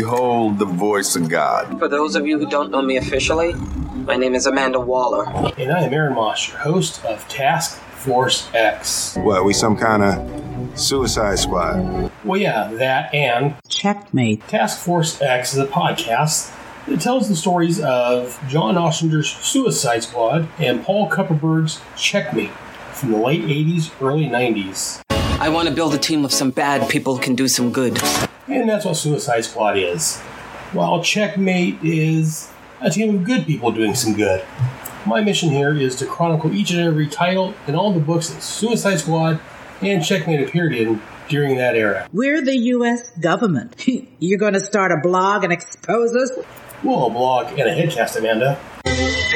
behold the voice of God. For those of you who don't know me officially, my name is Amanda Waller. And I am Aaron Moss, your host of Task Force X. What, we some kind of suicide squad? Well, yeah, that and Checkmate. Task Force X is a podcast that tells the stories of John Ostrander's Suicide Squad and Paul Kupperberg's Checkmate from the late 80s, early 90s. I want to build a team of some bad people who can do some good. And that's what Suicide Squad is. While Checkmate is a team of good people doing some good. My mission here is to chronicle each and every title in all the books that Suicide Squad and Checkmate appeared in during that era. We're the U.S. government. You're going to start a blog and expose us? Well, a blog and a headcast, Amanda.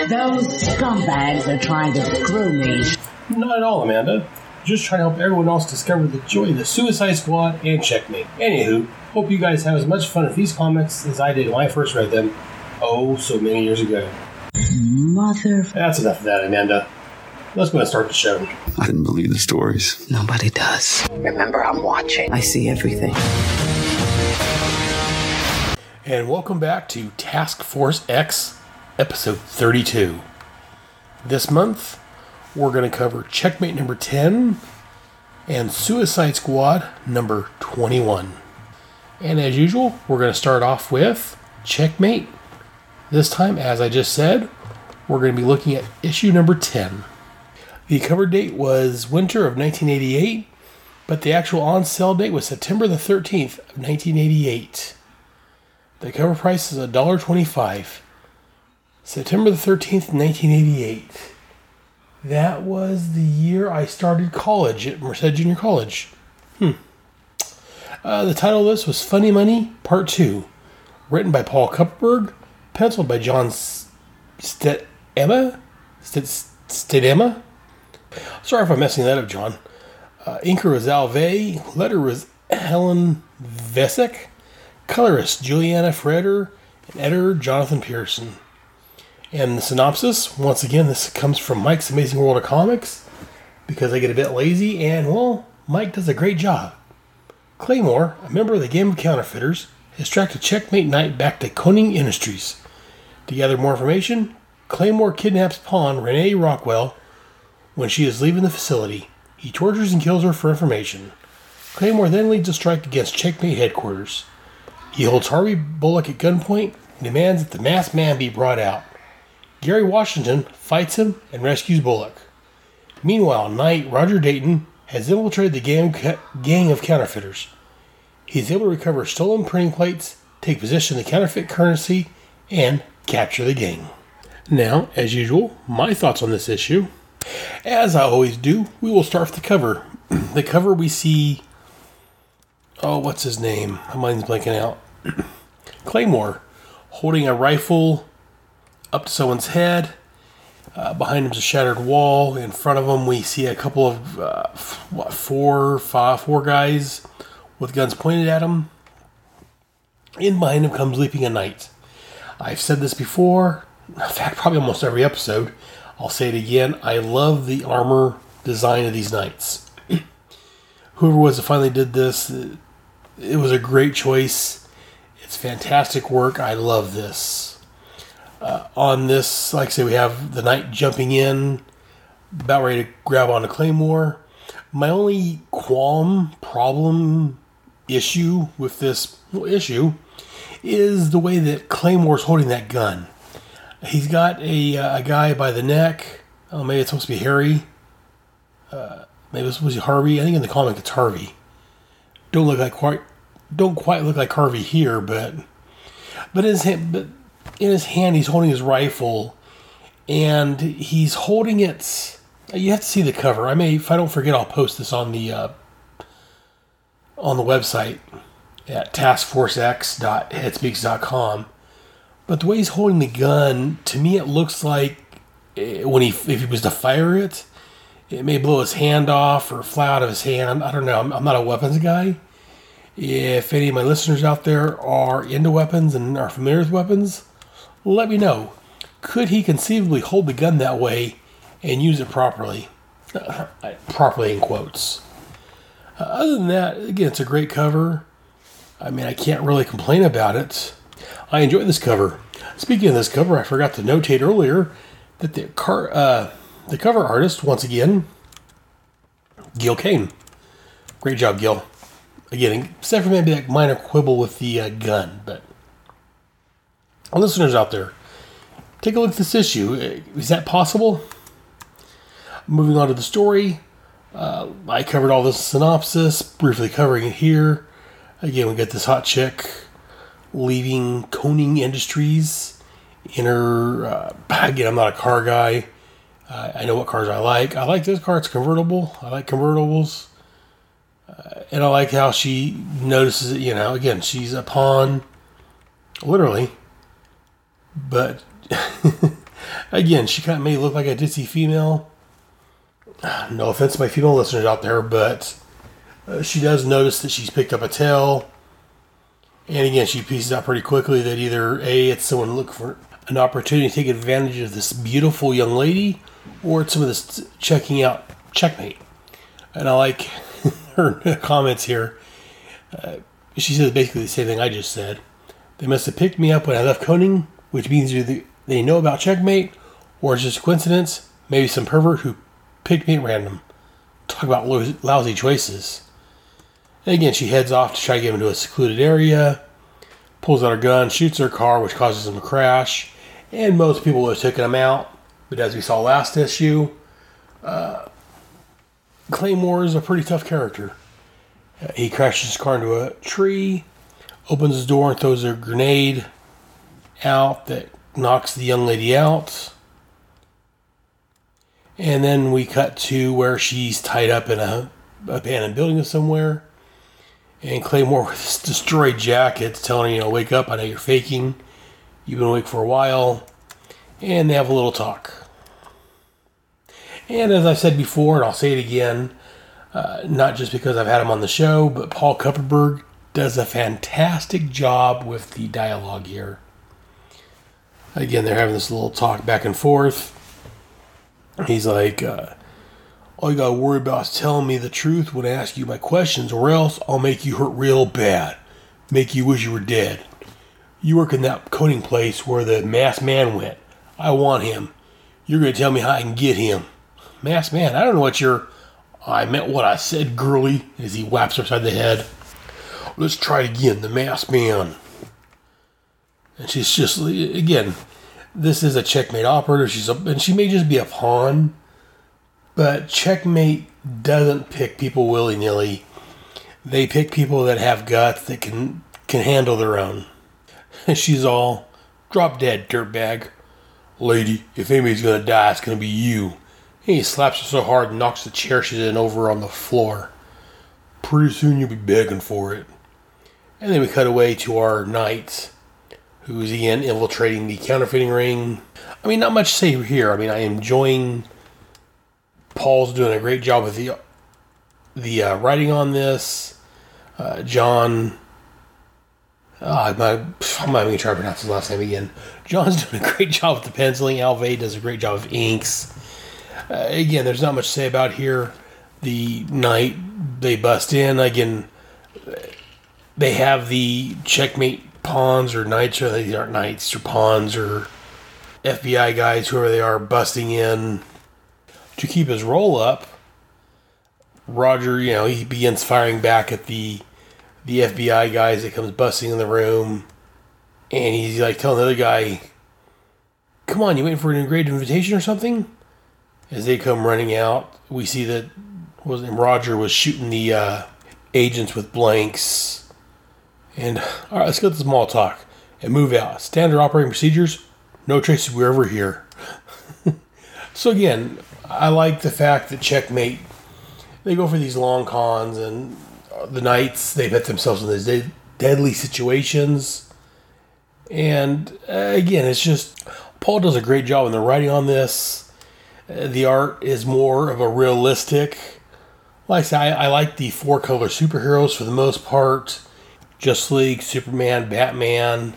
Those scumbags are trying to screw me. Not at all, Amanda. Just trying to help everyone else discover the joy of the Suicide Squad and Checkmate. Anywho, hope you guys have as much fun with these comics as I did when I first read them, oh, so many years ago. Mother. That's enough of that, Amanda. Let's go and start the show. I didn't believe the stories. Nobody does. Remember, I'm watching. I see everything. And welcome back to Task Force X, episode 32. This month, we're going to cover Checkmate number 10 and Suicide Squad number 21. And as usual, we're going to start off with Checkmate. This time, as I just said, we're going to be looking at issue number 10. The cover date was winter of 1988, but the actual on sale date was September the 13th of 1988. The cover price is $1.25. September the 13th, 1988. That was the year I started college at Merced Junior College. Hmm. Uh, the title of this was Funny Money Part 2. Written by Paul Kupperberg, penciled by John Stedema? Stedema? Sorry if I'm messing that up, John. Uh, inker was Al Vey, letter was Helen Vesik, colorist Julianna Ferriter, and editor Jonathan Peterson. And the synopsis, once again, this comes from Mike's Amazing World of Comics because I get a bit lazy, and well, Mike does a great job. Claymore, a member of the Game of Counterfeiters, has tracked a checkmate knight back to Koning Industries. To gather more information, Claymore kidnaps pawn Renee Rockwell when she is leaving the facility. He tortures and kills her for information. Claymore then leads a strike against Checkmate headquarters. He holds Harvey Bullock at gunpoint and demands that the masked man be brought out. Gary Washington fights him and rescues Bullock. Meanwhile, Knight Roger Dayton has infiltrated the gang, gang of counterfeiters. He's able to recover stolen printing plates, take possession of the counterfeit currency, and capture the gang. Now, as usual, my thoughts on this issue. As I always do, we will start with the cover. the cover we see. Oh, what's his name? My mind's blanking out. Claymore holding a rifle up to someone's head. Uh, behind him is a shattered wall. In front of him, we see a couple of uh, what, four, five, four guys with guns pointed at him. In behind him comes leaping a knight. I've said this before. In fact, probably almost every episode. I'll say it again. I love the armor design of these knights. Whoever was that finally did this, it was a great choice. It's fantastic work. I love this. Uh, on this, like I say, we have the knight jumping in, about ready to grab onto Claymore. My only qualm, problem, issue with this issue is the way that Claymore's holding that gun. He's got a, uh, a guy by the neck. Oh, maybe it's supposed to be Harry. Uh, maybe it's supposed to be Harvey. I think in the comic it's Harvey. Don't look like quite, don't quite look like Harvey here, but but his but in his hand he's holding his rifle, and he's holding it. You have to see the cover. I may, if I don't forget, I'll post this on the uh, on the website at taskforcex.headspeaks.com. But the way he's holding the gun, to me, it looks like eh, when he, if he was to fire it, it may blow his hand off or fly out of his hand. I don't know. I'm, I'm not a weapons guy. If any of my listeners out there are into weapons and are familiar with weapons, let me know. Could he conceivably hold the gun that way and use it properly? properly in quotes. Uh, other than that, again, it's a great cover. I mean, I can't really complain about it. I enjoy this cover. Speaking of this cover, I forgot to notate earlier that the car, uh, the cover artist, once again, Gil Kane. Great job, Gil. Again, except for maybe that minor quibble with the uh, gun, but listeners out there, take a look at this issue. Is that possible? Moving on to the story, uh, I covered all this synopsis, briefly covering it here. Again, we get this hot chick leaving Koning Industries in her. Uh, again, I'm not a car guy. Uh, I know what cars I like. I like this car. It's convertible. I like convertibles. Uh, and I like how she notices it. You know, again, she's a pawn, literally. But again, she kind of made look like a ditzy female. No offense to my female listeners out there, but uh, she does notice that she's picked up a tail. And again, she pieces out pretty quickly that either A, it's someone looking for an opportunity to take advantage of this beautiful young lady, or it's some of this checking out checkmate. And I like her comments here. Uh, she says basically the same thing I just said. They must have picked me up when I left Koning, which means either they know about checkmate, or it's just a coincidence. Maybe some pervert who picked me at random. Talk about lousy choices. And again, she heads off to try to get him to a secluded area, pulls out her gun, shoots her car, which causes them to crash. And most people would have taken him out. But as we saw last issue, uh, Claymore is a pretty tough character. Uh, he crashes his car into a tree, opens his door, and throws a grenade out that knocks the young lady out. And then we cut to where she's tied up in a abandoned building somewhere. And Claymore with his destroyed jacket telling her, you know, wake up, I know you're faking. You've been awake for a while. And they have a little talk. And as I said before, and I'll say it again, uh, not just because I've had him on the show, but Paul Kupperberg does a fantastic job with the dialogue here. Again, they're having this little talk back and forth. He's like, uh, all you gotta worry about is telling me the truth when I ask you my questions, or else I'll make you hurt real bad. Make you wish you were dead. You work in that coding place where the masked man went. I want him. You're gonna tell me how I can get him. Masked man, I don't know what you're. I meant what I said, girly, as he whaps her side the head. Let's try it again, the masked man. And she's just, again, this is a checkmate operator. She's a, and she may just be a pawn, but checkmate doesn't pick people willy nilly. They pick people that have guts that can can handle their own. She's all drop dead, dirtbag. Lady, if anybody's gonna die, it's gonna be you. And he slaps her so hard and knocks the chair she's in over on the floor. Pretty soon you'll be begging for it. And then we cut away to our knights who's again infiltrating the counterfeiting ring. I mean, not much to say here. I mean, I am enjoying. Paul's doing a great job with the the uh, writing on this. Uh, John. Uh, I'm, not even trying to pronounce his last name again. John's doing a great job with the penciling. Al Vey does a great job of inks. Uh, again, there's not much to say about here. The night they bust in, again, they have the checkmate pawns or knights, or they aren't knights or pawns or FBI guys, whoever they are, busting in to keep his roll up. Roger, you know, he begins firing back at the the FBI guys that comes busting in the room, and he's like telling the other guy, "Come on, you waiting for an engraved invitation or something?" As they come running out, we see that was Roger was shooting the uh, agents with blanks and all right, let's get the small talk and move out. Standard operating procedures, no traces were ever here. so again, I like the fact that Checkmate they go for these long cons and the knights they put themselves in these deadly situations. And uh, again, it's just Paul does a great job in the writing on this. Uh, the art is more of a realistic. Like I said, I, I like the four color superheroes for the most part. Justice League, Superman, Batman,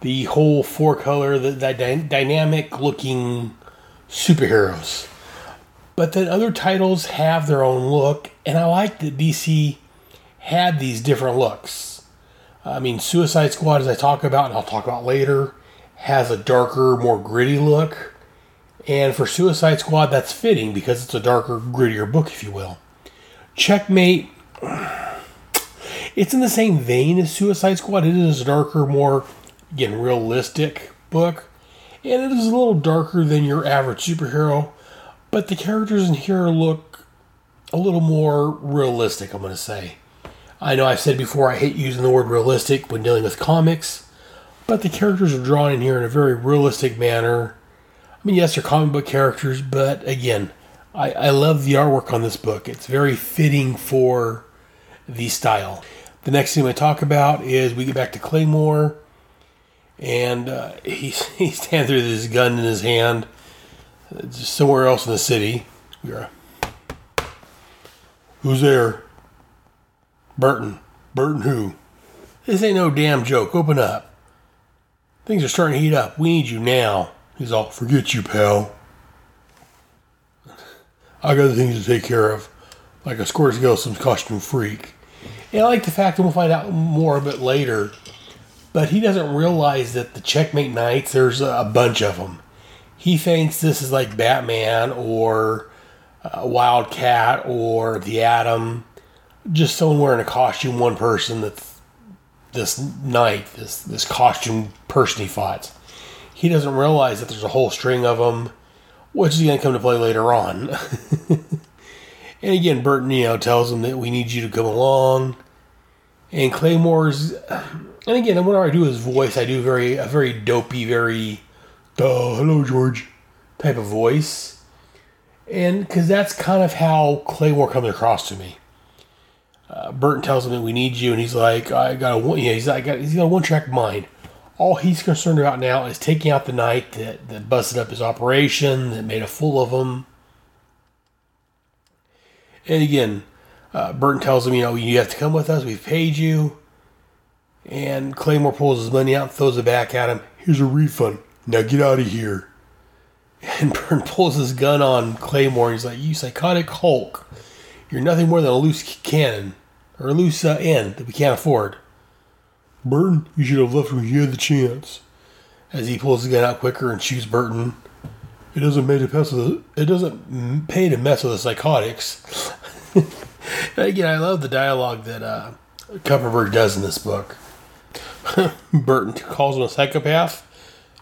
the whole four color, the, the dy- dynamic looking superheroes. But then other titles have their own look, and I like that DC had these different looks. I mean, Suicide Squad, as I talk about and I'll talk about later, has a darker, more gritty look. And for Suicide Squad, that's fitting because it's a darker, grittier book, if you will. Checkmate, it's in the same vein as Suicide Squad. It is a darker, more, again, realistic book. And it is a little darker than your average superhero. But the characters in here look a little more realistic, I'm going to say. I know I've said before I hate using the word realistic when dealing with comics, but the characters are drawn in here in a very realistic manner. I mean, yes, they're comic book characters, but again, I, I love the artwork on this book. It's very fitting for the style. The next thing I talk about is we get back to Claymore, and uh, he's, he's standing there with his gun in his hand, uh, just somewhere else in the city. You're, Who's there? Burton. Burton who? This ain't no damn joke. Open up. Things are starting to heat up. We need you now. He's all, forget you, pal. I got things to take care of. Like a Square Skeleton's costume freak. And I like the fact that we'll find out more a bit later. But he doesn't realize that the Checkmate Knights, there's a bunch of them. He thinks this is like Batman or uh, Wildcat or the Atom just someone wearing a costume, one person that's this knight, this this costume person he fights. He doesn't realize that there's a whole string of them, which is going to come to play later on. and again, Burton, you know, tells him that we need you to come along. And Claymore's, and again, whenever I do his voice, I do very a very dopey, very, hello George, type of voice. And because that's kind of how Claymore comes across to me uh, Burton tells him that we need you, and he's like, I got a one. Yeah, he's like, he's got a one track mind. All he's concerned about now is taking out the knight that, that busted up his operation, that made a fool of him. And again, uh, Burton tells him, you know, you have to come with us. We've paid you. And Claymore pulls his money out and throws it back at him. Here's a refund. Now get out of here. And Burton pulls his gun on Claymore. And he's like, You psychotic Hulk. You're nothing more than a loose cannon or a loose uh, end that we can't afford. Burton, you should have left when you had the chance. As he pulls the gun out quicker and shoots Burton. It doesn't pay to mess with the, it doesn't pay to mess with the psychotics. Again, I love the dialogue that uh, Kupperberg does in this book. Burton calls him a psychopath,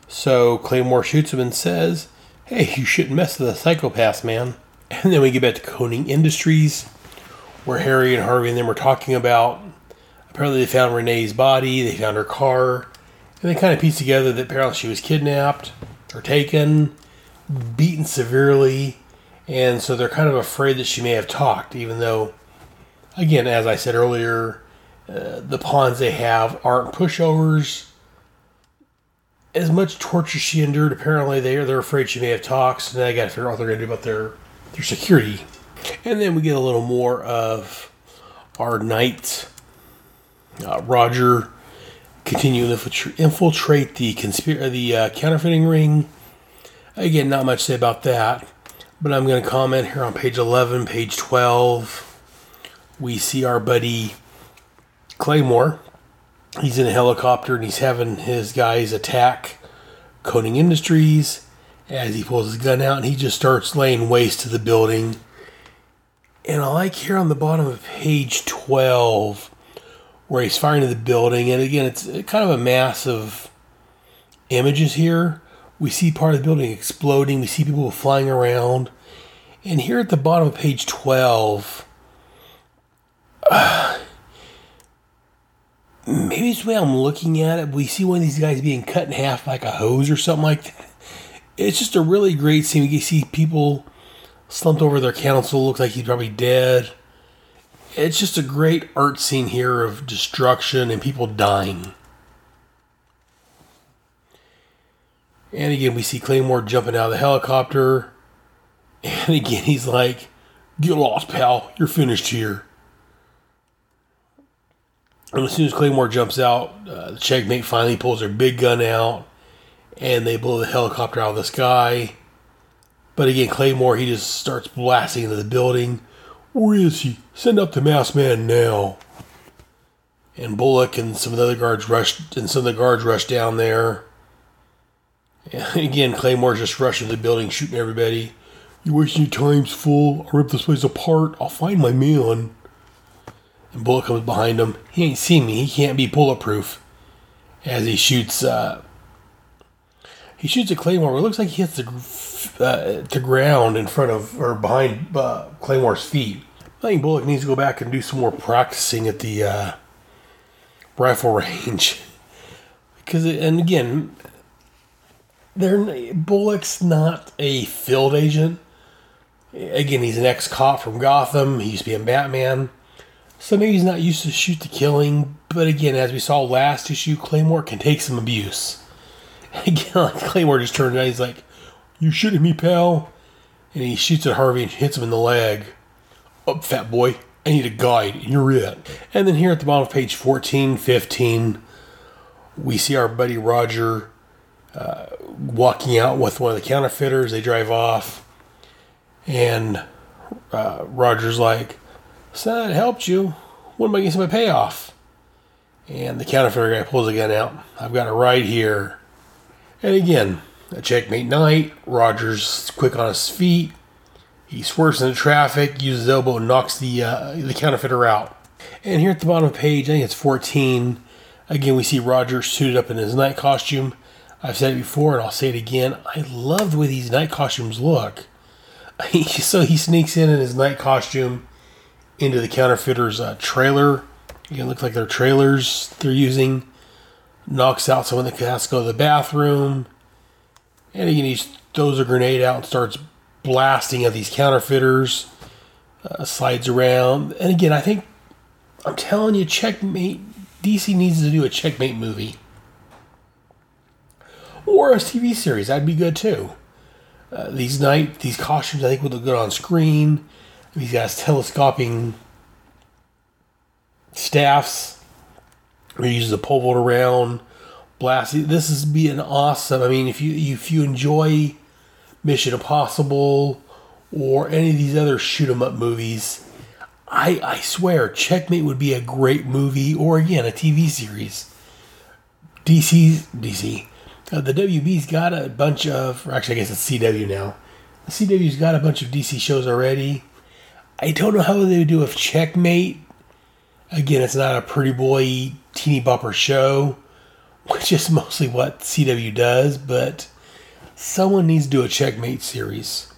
so Claymore shoots him and says, "Hey, you shouldn't mess with a psychopath, man." And then we get back to Koning Industries where Harry and Harvey and them were talking about. Apparently, they found Renee's body, they found her car, and they kind of pieced together that apparently she was kidnapped or taken, beaten severely, and so they're kind of afraid that she may have talked, even though, again, as I said earlier, uh, the pawns they have aren't pushovers. As much torture she endured, apparently they are they're afraid she may have talked, so now they got to figure out what they're going to do about their their security and then we get a little more of our knight, uh, Roger, continuing to infiltrate the conspir- the uh, counterfeiting ring. Again, not much to say about that, but I'm going to comment here on page 11, page 12. We see our buddy Claymore. He's in a helicopter and he's having his guys attack Koning Industries as he pulls his gun out and he just starts laying waste to the building and I like here on the bottom of page 12 where he's firing into the building. And again, it's kind of a mass of images here. We see part of the building exploding, we see people flying around. And here at the bottom of page 12, uh, maybe it's the way I'm looking at it. We see one of these guys being cut in half like a hose or something like that. It's just a really great scene. We see people slumped over their council, looks like he's probably dead. It's just a great art scene here of destruction and people dying. And again, we see Claymore jumping out of the helicopter. And again, he's like, Get lost, pal. You're finished here. And as soon as Claymore jumps out, uh, the checkmate finally pulls their big gun out and they blow the helicopter out of the sky. But again, Claymore, he just starts blasting into the building. Where is he? Send up the masked man now. and Bullock and some of the other guards rushed, and some of the guards rushed down there. Again, Claymore's just rushing the building, shooting everybody. You wasting your time's full. I'll rip this place apart. I'll find my man. And Bullock comes behind him. He ain't seen me. He can't be bulletproof. As he shoots, uh, he shoots at Claymore. It looks like he hits the uh, the ground in front of or behind uh, Claymore's feet. I think Bullock needs to go back and do some more practicing at the uh, rifle range because, and again, they're Bullock's not a field agent. Again, he's an ex cop from Gotham. He used to be in Batman. So maybe he's not used to shoot to killing, but again, as we saw last issue, Claymore can take some abuse. Again, like Claymore just turned around, he's like, You shooting me, pal? And he shoots at Harvey and hits him in the leg. Up, fat boy. I need a guide, and you're it. And then here at the bottom of page 14, 15, we see our buddy Roger uh, walking out with one of the counterfeiters. They drive off, and uh, Roger's like, so that helped you. When am I getting my payoff? And the counterfeiter guy pulls a gun out. I've got it right here. And again, a checkmate knight. Roger's quick on his feet. He swerves into traffic, uses his elbow, and knocks the uh, the counterfeiter out. And here at the bottom of page, I think it's 14. Again, we see Roger suited up in his knight costume. I've said it before, and I'll say it again. I love the way these knight costumes look. so he sneaks in in his knight costume into the counterfeiter's uh, trailer. It looks like their trailers they're using. Knocks out someone that has to go to the bathroom. And again, he throws a grenade out and starts blasting at these counterfeiters. Uh, slides around. And again, I think, I'm telling you, Checkmate, DC needs to do a Checkmate movie. Or a TV series. That'd be good too. Uh, these knight, these costumes, I think would look good on screen. These guys telescoping staffs. He uses a pole vault around, blast. This is being awesome. I mean, if you if you enjoy Mission Impossible or any of these other shoot 'em up movies, I I swear Checkmate would be a great movie or again a TV series. DC DC. Uh, the WB's got a bunch of, or actually, I guess it's CW now. The CW's got a bunch of DC shows already. I don't know how they would do with Checkmate. Again, it's not a pretty boy teeny bopper show, which is mostly what CW does, but someone needs to do a Checkmate series.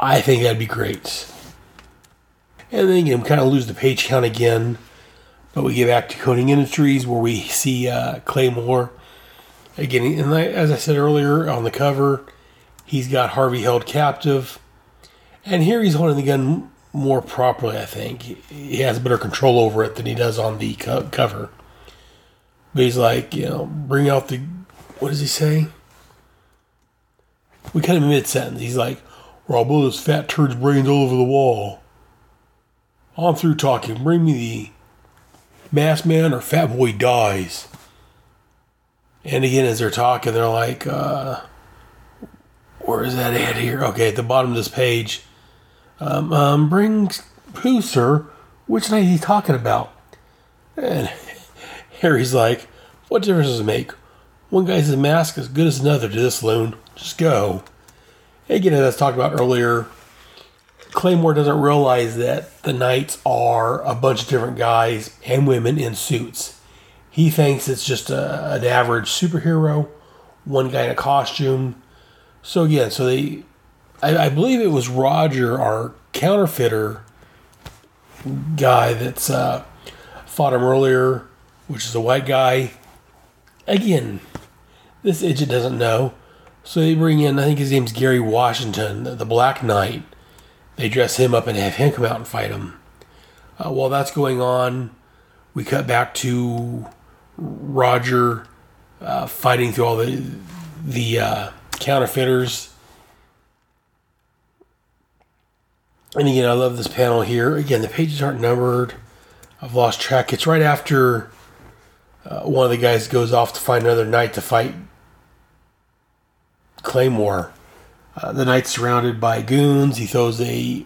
I think that'd be great. And then again, we kind of lose the page count again, but we get back to Koning Industries where we see uh, Claymore. Again, and as I said earlier on the cover, he's got Harvey held captive. And here he's holding the gun more properly, I think. He has better control over it than he does on the co- cover. But he's like, you know, bring out the. What does he say? We cut him mid sentence. He's like, or I'll blow this fat turd's brains all over the wall. I'm through talking. Bring me the masked man or fat boy dies. And again, as they're talking, they're like, uh, where is that at here? Okay, at the bottom of this page. Um, um, bring who, sir? Which knight are you talking about? And Harry's like, what difference does it make? One guy's a mask as good as another to this loon. Just go. And Again, as I talked about earlier, Claymore doesn't realize that the knights are a bunch of different guys and women in suits. He thinks it's just a, an average superhero, one guy in a costume. So again, so they, I, I believe it was Roger, our counterfeiter guy that's uh, fought him earlier, which is a white guy. Again, this agent doesn't know. So they bring in, I think his name's Gary Washington, the, the Black Knight. They dress him up and have him come out and fight him. Uh, while that's going on, we cut back to Roger uh, fighting through all the the uh, counterfeiters. And again, I love this panel here. Again, the pages aren't numbered. I've lost track. It's right after uh, one of the guys goes off to find another knight to fight Claymore. Uh, the knight's surrounded by goons. He throws a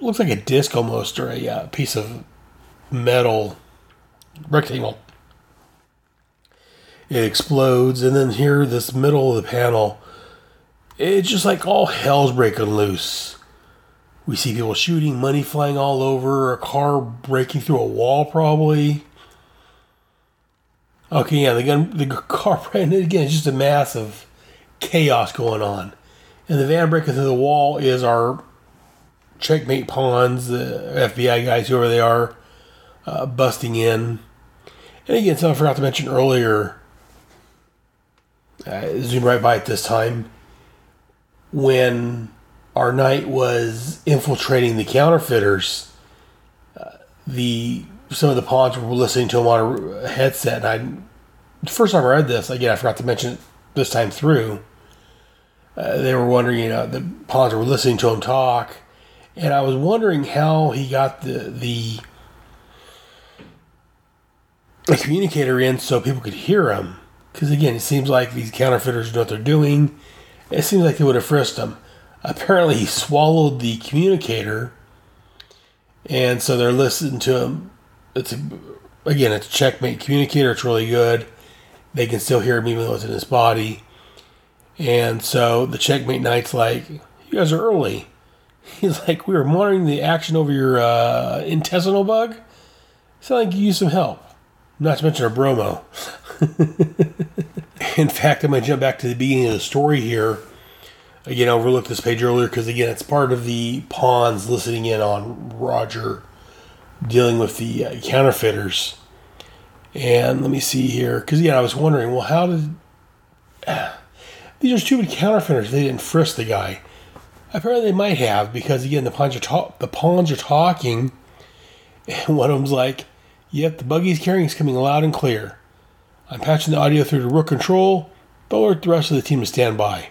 looks like a disc almost, or a uh, piece of metal rectangle It explodes, and then here, this middle of the panel, it's just like all hell's breaking loose. We see people shooting, money flying all over, a car breaking through a wall, probably. Okay, yeah, the gun, the car, and again, it's just a massive chaos going on. And the van breaking through the wall is our checkmate pawns, the FBI guys, whoever they are, uh, busting in. And again, something I forgot to mention earlier. Uh, zoom right by it this time. When our knight was infiltrating the counterfeiters, uh, the some of the pawns were listening to him on a headset. And I, the first time I read this, again, I forgot to mention it this time through. Uh, they were wondering, you know, the pawns were listening to him talk, and I was wondering how he got the the, the communicator in so people could hear him. Because again, it seems like these counterfeiters know what they're doing. It seems like they would have frisked him. Apparently, he swallowed the communicator, and so they're listening to him. It's a, again, it's a checkmate communicator. It's really good. They can still hear him even though it's in his body. And so the checkmate knight's like, "You guys are early." He's like, "We were monitoring the action over your uh, intestinal bug. Sound like you use some help." Not to mention a bromo. In fact, I'm going to jump back to the beginning of the story here. Again, I overlooked this page earlier because, again, it's part of the pawns listening in on Roger dealing with the uh, counterfeiters. And let me see here. Because, yeah, I was wondering, well, how did. These are stupid counterfeiters. They didn't frisk the guy. Apparently, they might have because, again, the pawns are, ta- the pawns are talking. And one of them's like, Yep, the buggy's he's carrying is coming loud and clear. I'm patching the audio through to rook control. Don't alert the rest of the team to stand by.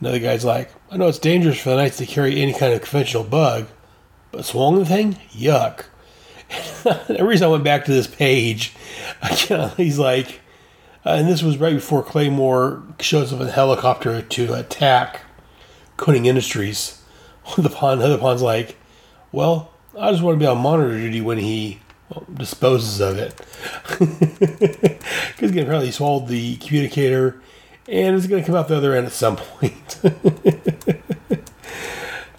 Another guy's like, I know it's dangerous for the knights to carry any kind of conventional bug, but swung the thing? Yuck. the reason I went back to this page, he's like, uh, and this was right before Claymore shows up in a helicopter to attack Koenig Industries. The pawn, the other pawn's like, well, I just want to be on monitor duty when he well, disposes of it. Because again, apparently swallowed the communicator and it's going to come out the other end at some point.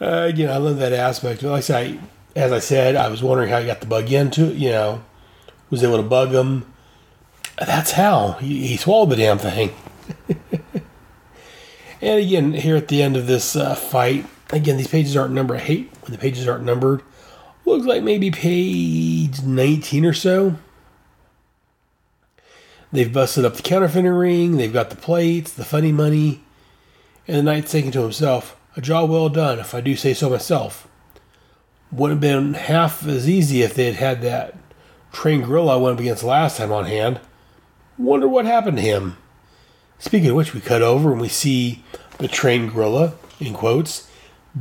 uh, again, I love that aspect. Like I as I said, I was wondering how he got the bug into it. You know, was able to bug him. That's how he, he swallowed the damn thing. and again, here at the end of this uh, fight, again, these pages aren't numbered. I hate when the pages aren't numbered. Looks like maybe page 19 or so. They've busted up the counterfeiting ring, they've got the plates, the funny money, and the knight's thinking to himself, a job well done, if I do say so myself. Wouldn't have been half as easy if they had had that trained gorilla I went up against last time on hand. Wonder what happened to him. Speaking of which, we cut over and we see the trained gorilla, in quotes,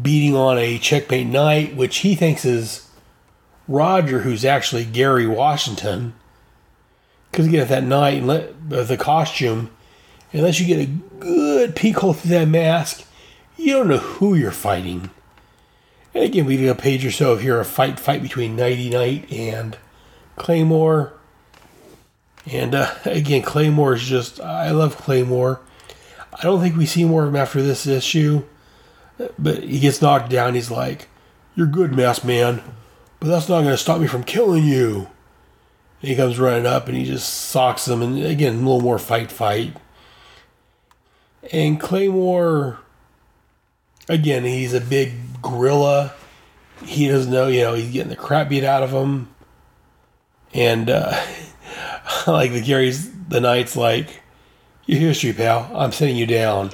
beating on a checkmate knight, which he thinks is Roger, who's actually Gary Washington, because again, at that knight, uh, the costume, unless you get a good peek hole through that mask, you don't know who you're fighting. And again, we did a page or so of here a fight fight between Nighty Night and Claymore. And uh, again, Claymore is just I love Claymore. I don't think we see more of him after this issue, but he gets knocked down. He's like, "You're good, masked man." But that's not going to stop me from killing you. And he comes running up and he just socks him. and again, a little more fight, fight. And Claymore, again, he's a big gorilla. He doesn't know, you know, he's getting the crap beat out of him. And, uh, like the Gary's, the Knight's like, your history, pal. I'm sending you down.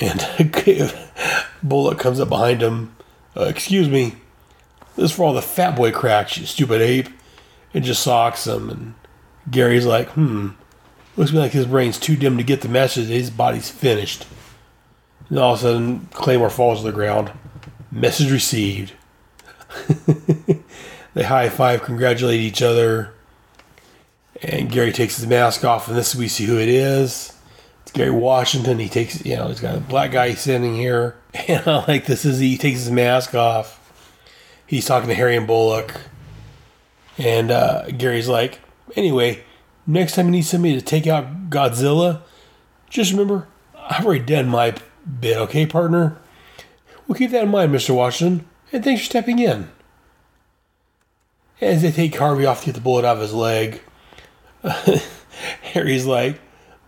And Bullock comes up behind him. Uh, excuse me. This is for all the fat boy cracks, you stupid ape. And just socks him. And Gary's like, hmm, looks like his brain's too dim to get the message that his body's finished. And all of a sudden, Claymore falls to the ground. Message received. they high five, congratulate each other. And Gary takes his mask off, and this we see who it is. It's Gary Washington. He takes, you know, he's got a black guy sitting here. And I like this is he takes his mask off he's talking to Harry and Bullock, and uh, Gary's like, anyway, Next time you need somebody to take out Godzilla, just remember, I've already done my bit, okay, partner? Well, keep that in mind, Mr. Washington, and thanks for stepping in. As they take Harvey off to get the bullet out of his leg, Harry's like,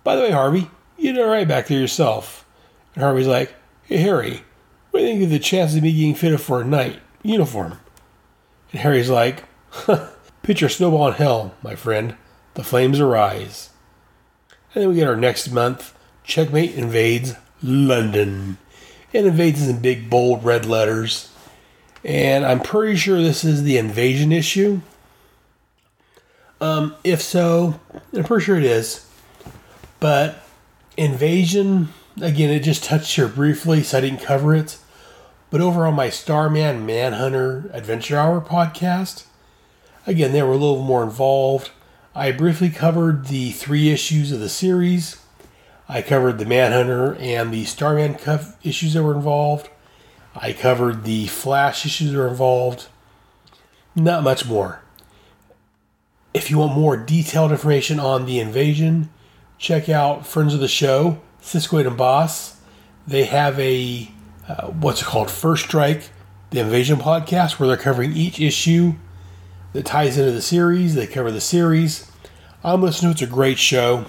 By the way, Harvey, you did all right back there yourself. And Harvey's like, Hey, Harry, what do you think of the chances of me getting fitted for a knight uniform? And Harry's like, Picture snowball in hell, my friend. The flames arise. And then we get our next month. Checkmate invades London. It invades in big, bold red letters. And I'm pretty sure this is the invasion issue. Um, if so, I'm pretty sure it is. But invasion, again, it just touched here briefly, so I didn't cover it. But over on my Starman Manhunter Adventure Hour podcast, again, they were a little more involved. I briefly covered the three issues of the series. I covered the Manhunter and the Starman cuff issues that were involved. I covered the Flash issues that were involved. Not much more. If you want more detailed information on the invasion, check out Friends of the Show, Siskoid and Boss. They have a, uh, what's called, First Strike, the Invasion podcast, where they're covering each issue that ties into the series. They cover the series. I'm listening. It's a great show.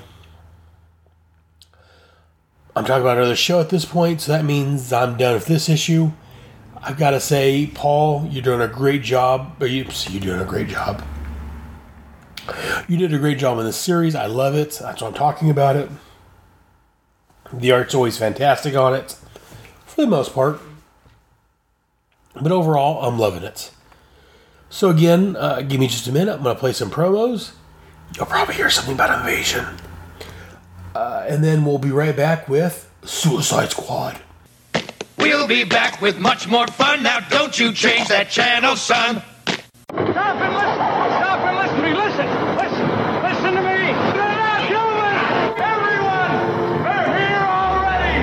I'm talking about another show at this point, so that means I'm done with this issue. I've got to say, Paul, you're doing a great job. You, you're doing a great job. You did a great job in this series. I love it. That's why I'm talking about it. The art's always fantastic on it, for the most part. But overall, I'm loving it. So again, uh, give me just a minute. I'm going to play some promos. You'll probably hear something about invasion. Uh, and then we'll be right back with Suicide Squad. We'll be back with much more fun. Now, don't you change that channel, son. Stop and listen! Stop and listen to me! Listen! Listen! Listen to me! They're not human! Everyone! They're here already!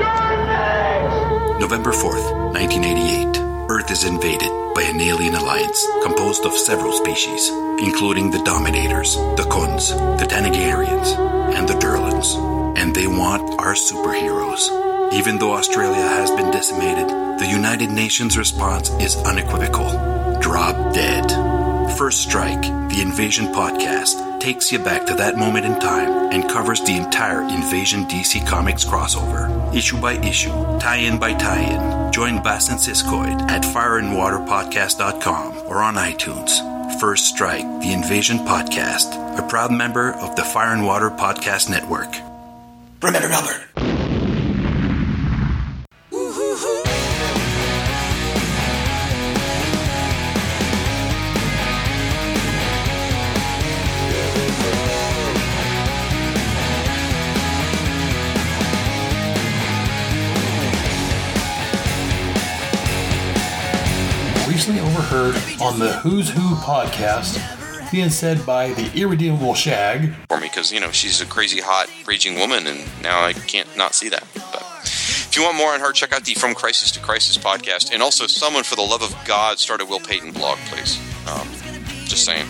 You're next! November 4th, 1988. Earth is invaded by an alien alliance composed of several species, including the Dominators, the Khunds, the Thanagarians, and the Durlans. And they want our superheroes. Even though Australia has been decimated, the United Nations response is unequivocal. Drop dead. First Strike, the Invasion podcast, takes you back to that moment in time and covers the entire Invasion DC Comics crossover, issue by issue, tie in by tie in. Join Bass and Siskoid at fireandwaterpodcast.com or on iTunes. First Strike, the Invasion podcast, a proud member of the Fire and Water Podcast Network. Remember, Melbourne. Overheard on the Who's Who podcast being said by the irredeemable Shag. for me because you know she's a crazy hot raging woman and now i can't not see that but if you want more on her check out the from crisis to crisis podcast and also someone for the love of god start a will payton blog please um, just saying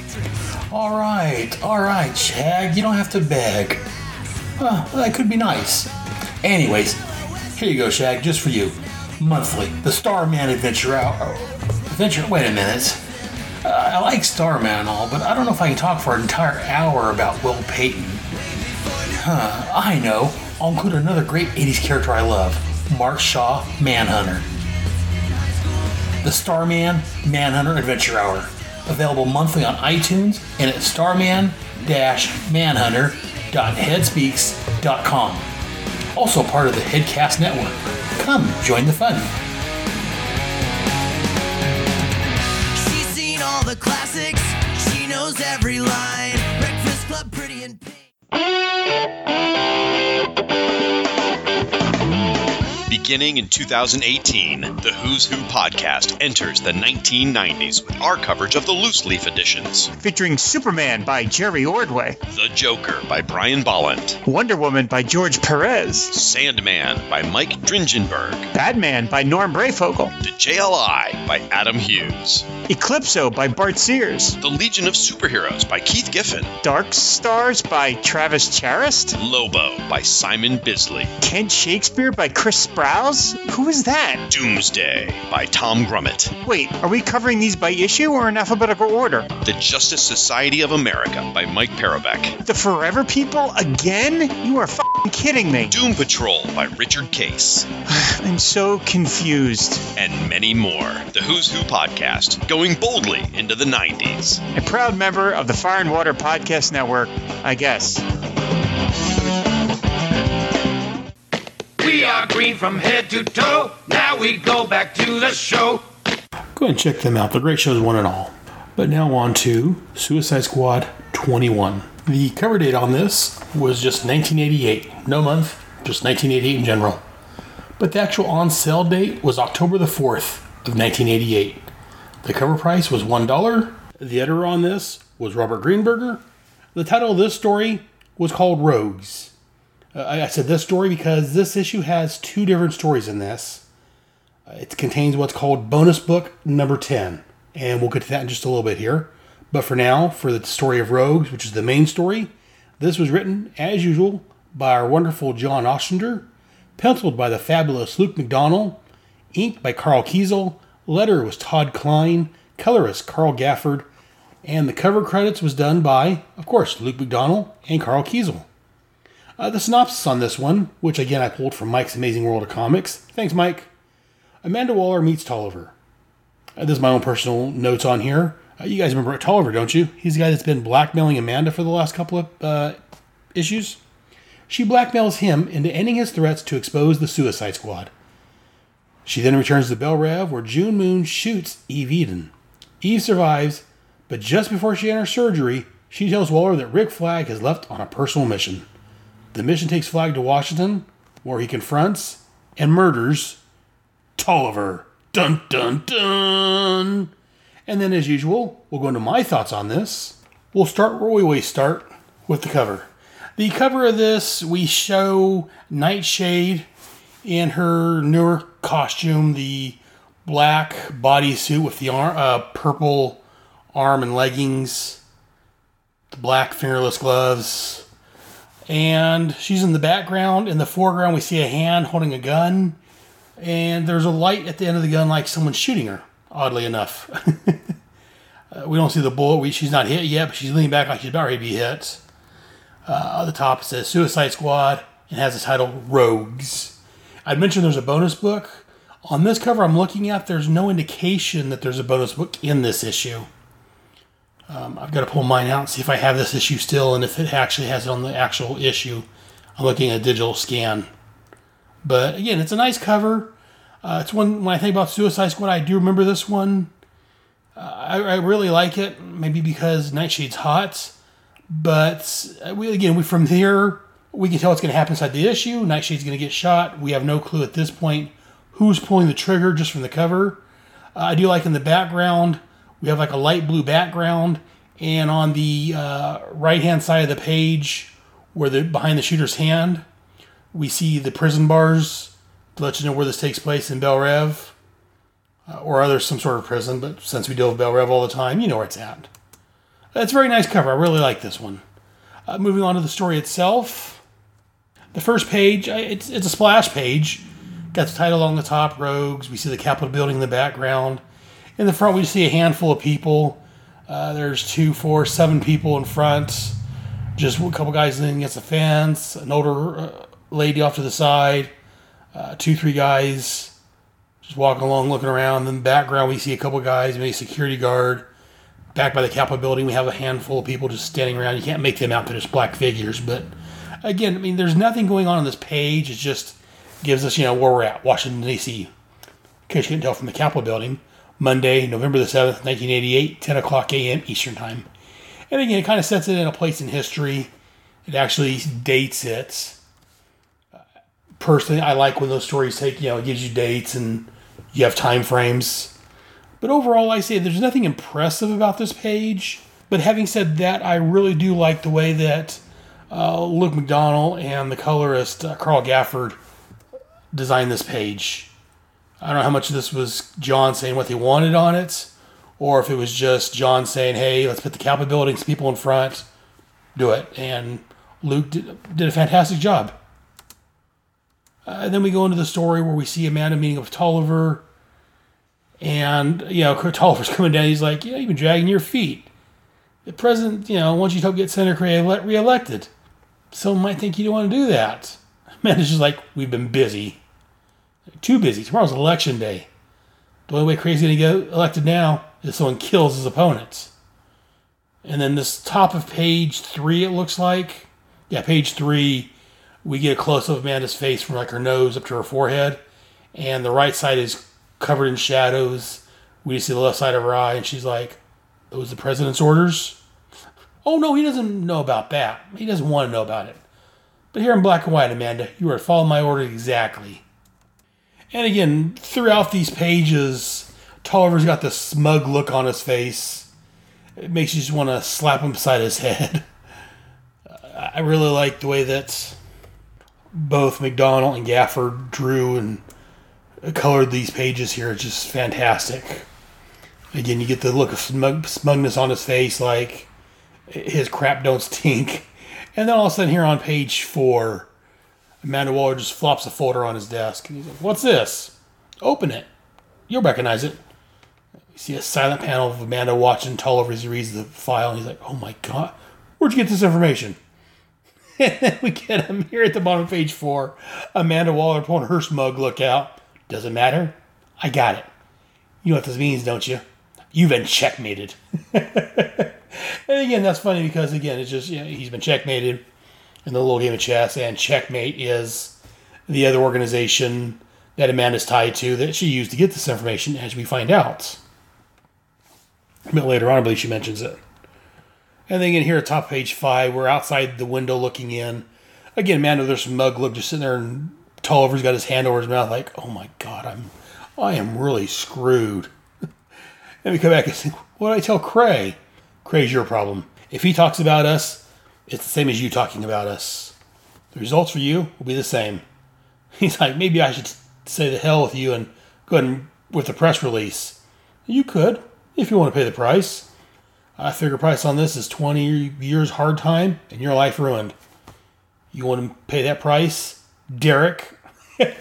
All right, all right, Shag, you don't have to beg. Well, that could be nice. Anyways, here you go, Shag, just for you. Monthly, the Starman Adventure Hour. Adventure, wait a minute. Uh, I like Starman and all, but I don't know if I can talk for an entire hour about Will Payton. Huh, I know. I'll include another great 80s character I love Mark Shaw, Manhunter. The Starman Manhunter Adventure Hour. Available monthly on iTunes and at starman-manhunter.headspeaks.com. Also part of the Headcast Network. Come join the fun. The classics. She knows every line. Breakfast Club, Pretty in Pink. Beginning in 2018, the Who's Who podcast enters the 1990s with our coverage of the loose leaf editions. Featuring Superman by Jerry Ordway, The Joker by Brian Bolland, Wonder Woman by George Perez, Sandman by Mike Dringenberg, Batman by Norm Breyfogle, The JLI by Adam Hughes, Eclipso by Bart Sears, The Legion of Superheroes by Keith Giffen, Dark Stars by Travis Charest, Lobo by Simon Bisley, Kent Shakespeare by Chris Who is that? Doomsday by Tom Grummett, Wait, are we covering these by issue or in alphabetical order? The Justice Society of America by Mike Parobeck, The Forever People again? You are f***ing kidding me. Doom Patrol by Richard Case, I'm so confused. and many more. The Who's Who podcast, going boldly into the 90s. A proud member of the Fire and Water Podcast Network, I guess. Are green from head to toe. Now we go back to the show. Go ahead and check them out. They're great shows, one and all. But now on to Suicide Squad 21. The cover date on this was just 1988. No month, just 1988 in general. But the actual on sale date was October the 4th of 1988. The cover price was $1. The editor on this was Robert Greenberger. The title of this story was called Rogues. Uh, I I said this story because this issue has two different stories in this. Uh, It contains what's called bonus book number 10, and we'll get to that in just a little bit here. But for now, for the story of Rogues, which is the main story, this was written, as usual, by our wonderful John Ostrander, penciled by the fabulous Luke McDonnell, inked by Karl Kesel, letter was Todd Klein, colorist Carl Gafford, and the cover credits was done by, of course, Luke McDonnell and Karl Kesel. Uh, the synopsis on this one, which again I pulled from Mike's Amazing World of Comics. Thanks, Mike. Amanda Waller meets Tolliver. Uh, this is my own personal notes on here. Uh, you guys remember Tolliver, don't you? He's the guy that's been blackmailing Amanda for the last couple of uh, issues. She blackmails him into ending his threats to expose the Suicide Squad. She then returns to Belle Reve, where June Moon shoots Eve Eden. Eve survives, but just before she enters surgery, she tells Waller that Rick Flag has left on a personal mission. The mission takes Flag to Washington, where he confronts and murders Tolliver. Dun dun dun. And then, as usual, we'll go into my thoughts on this. We'll start where we always start with the cover. The cover of this, we show Nightshade in her newer costume, the black bodysuit with the ar- uh, purple arm and leggings, the black fingerless gloves, and she's in the background. In the foreground, we see a hand holding a gun, and there's a light at the end of the gun, like someone's shooting her. Oddly enough, uh, we don't see the bullet. We, she's not hit yet, but she's leaning back like she's about ready to be hit. Uh, at the top it says Suicide Squad and has the title Rogues. I'd mentioned there's a bonus book. On this cover I'm looking at, there's no indication that there's a bonus book in this issue. Um, I've got to pull mine out and see if I have this issue still and if it actually has it on the actual issue. I'm looking at a digital scan. But again, it's a nice cover. Uh, it's one, when I think about Suicide Squad, I do remember this one. Uh, I, I really like it, maybe because Nightshade's hot. But uh, we, again, we from here, we can tell what's going to happen inside the issue. Nightshade's going to get shot. We have no clue at this point who's pulling the trigger just from the cover. Uh, I do like in the background, we have like a light blue background, and on the uh, right hand side of the page, where the behind the shooter's hand, we see the prison bars to let you know where this takes place in Belle Reve, uh, or other some sort of prison. But since we deal with Belle Reve all the time, you know where it's at. It's a very nice cover. I really like this one. Uh, moving on to the story itself, the first page it's it's a splash page. Got the title on the top, Rogues. We see the Capitol building in the background. In the front, we see a handful of people. Uh, there's two, four, seven people in front. Just a couple guys leaning against the fence. An older uh, lady off to the side. Uh, two, three guys just walking along, looking around. In the background, we see a couple guys, maybe security guard. Back by the Capitol building, we have a handful of people just standing around. You can't make them out; they're just black figures. But again, I mean, there's nothing going on on this page. It just gives us, you know, where we're at, Washington D.C. In case you couldn't tell from the Capitol building, Monday, November the seventh, nineteen eighty-eight, ten o'clock a.m. Eastern time. And again, it kind of sets it in a place in history. It actually dates it personally, I like when those stories take, you know, it gives you dates and you have time frames. But overall, I say there's nothing impressive about this page. But having said that, I really do like the way that uh, Luke McDonnell and the colorist uh, Carl Gafford designed this page. I don't know how much this was John saying what they wanted on it, or if it was just John saying, "Hey, let's put the Kappa building, some people in front, do it." And Luke did, did a fantastic job. Uh, then we go into the story where we see Amanda meeting with Tolliver, and you know Tolliver's coming down. He's like, "Yeah, you've been dragging your feet." The president, you know, wants you to get Senator Cray reelected. Someone might think you don't want to do that. Amanda's just like, "We've been busy, too busy. Tomorrow's election day. The only way Cray's going to get elected now is someone kills his opponents." And then this top of page three, it looks like, yeah, page three we get a close up of Amanda's face from like her nose up to her forehead, and the right side is covered in shadows. We just see the left side of her eye, and she's like, "Those the president's orders." Oh no, he doesn't know about that. He doesn't want to know about it. But here in black and white, Amanda, you are following my orders exactly. And again, throughout these pages, Tolliver's got this smug look on his face. It makes you just want to slap him beside his head. I really like the way that both McDonnell and Gafford drew and colored these pages here. It's just fantastic. Again, you get the look of smug, smugness on his face, like his crap don't stink. And then all of a sudden, here on page four, Amanda Waller just flops a folder on his desk. And he's like, What's this? Open it. You'll recognize it. You see a silent panel of Amanda watching Tolliver as he reads the file, and he's like, Oh my God, where'd you get this information? And then we get him here at the bottom of page four. Amanda Waller pulling her smug look out. Doesn't matter. I got it. You know what this means, don't you? You've been checkmated. and again, that's funny because again, it's just know, he's been checkmated in the little game of chess, and checkmate is the other organization that Amanda's tied to that she used to get this information, as we find out. A bit later on, I believe she mentions it. And then again, here at top page five, we're outside the window looking in. Again, Amanda, there's some mug look just sitting there, and Tolliver's got his hand over his mouth, like, "Oh my God, I'm, I am really screwed." and we come back and say, "What did I tell Cray? Cray's your problem. If he talks about us, it's the same as you talking about us. The results for you will be the same." He's like, "Maybe I should say the hell with you and go ahead and with the press release." You could, if you want to pay the price. I figure price on this is 20 years hard time and your life ruined. You want to pay that price? Derek.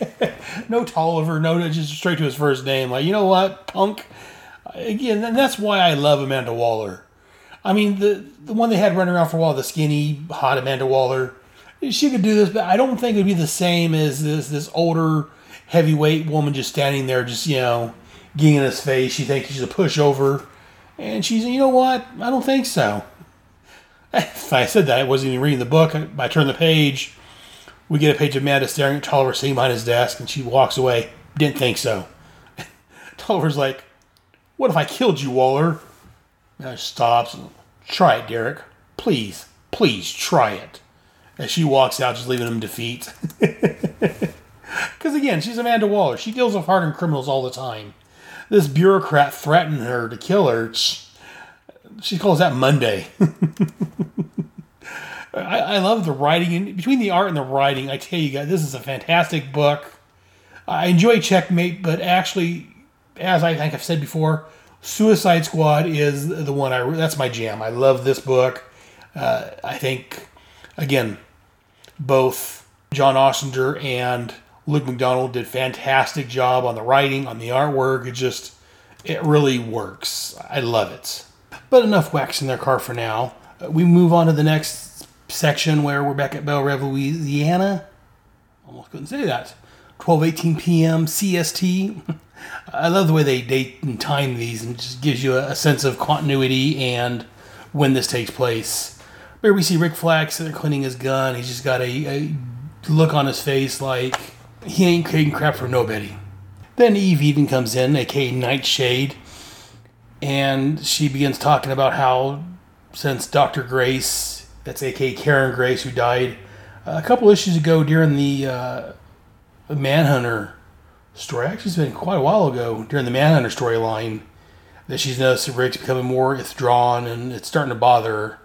no Tolliver, no, just straight to his first name. Like, you know what, punk? Again, and that's why I love Amanda Waller. I mean, the the one they had running around for a while, the skinny, hot Amanda Waller, she could do this, but I don't think it would be the same as this this older, heavyweight woman just standing there, just you know, getting in his face. She thinks she's a pushover. And she's, you know what? I don't think so. If I said that, I wasn't even reading the book. I, I turn the page. We get a page of Amanda staring at Tolliver sitting behind his desk, and she walks away. Didn't think so. Tolliver's like, What if I killed you, Waller? And stops. And, Try it, Derek. Please, please try it. As she walks out, just leaving him defeat. Because again, she's Amanda Waller. She deals with hardened criminals all the time this bureaucrat threatened her to kill her. She calls that Monday. I, I, love the writing between the art and the writing. I tell you guys, this is a fantastic book. I enjoy Checkmate, but actually, as I think I've said before, Suicide Squad is the one I that's my jam. I love this book. Uh, I think again, both John Ostrander and Luke McDonnell did fantastic job on the writing, on the artwork. It just it really works. I love it. But enough waxing their car for now. Uh, we move on to the next section where we're back at Belle Reve, Louisiana. Almost couldn't say that. 12:18 p.m. CST. I love the way they date and time these, and just gives you a, a sense of continuity and when this takes place. Where we see Rick Flag sitting cleaning his gun. He's just got a, a look on his face like he ain't creating crap for nobody. Then Eve Eden comes in, aka Nightshade, and she begins talking about how since Dr. Grace, that's aka Karen Grace, who died a couple issues ago during the uh, the Manhunter story. Actually, it's been quite a while ago during the Manhunter storyline that she's noticed that Rick's becoming more withdrawn and it's starting to bother her.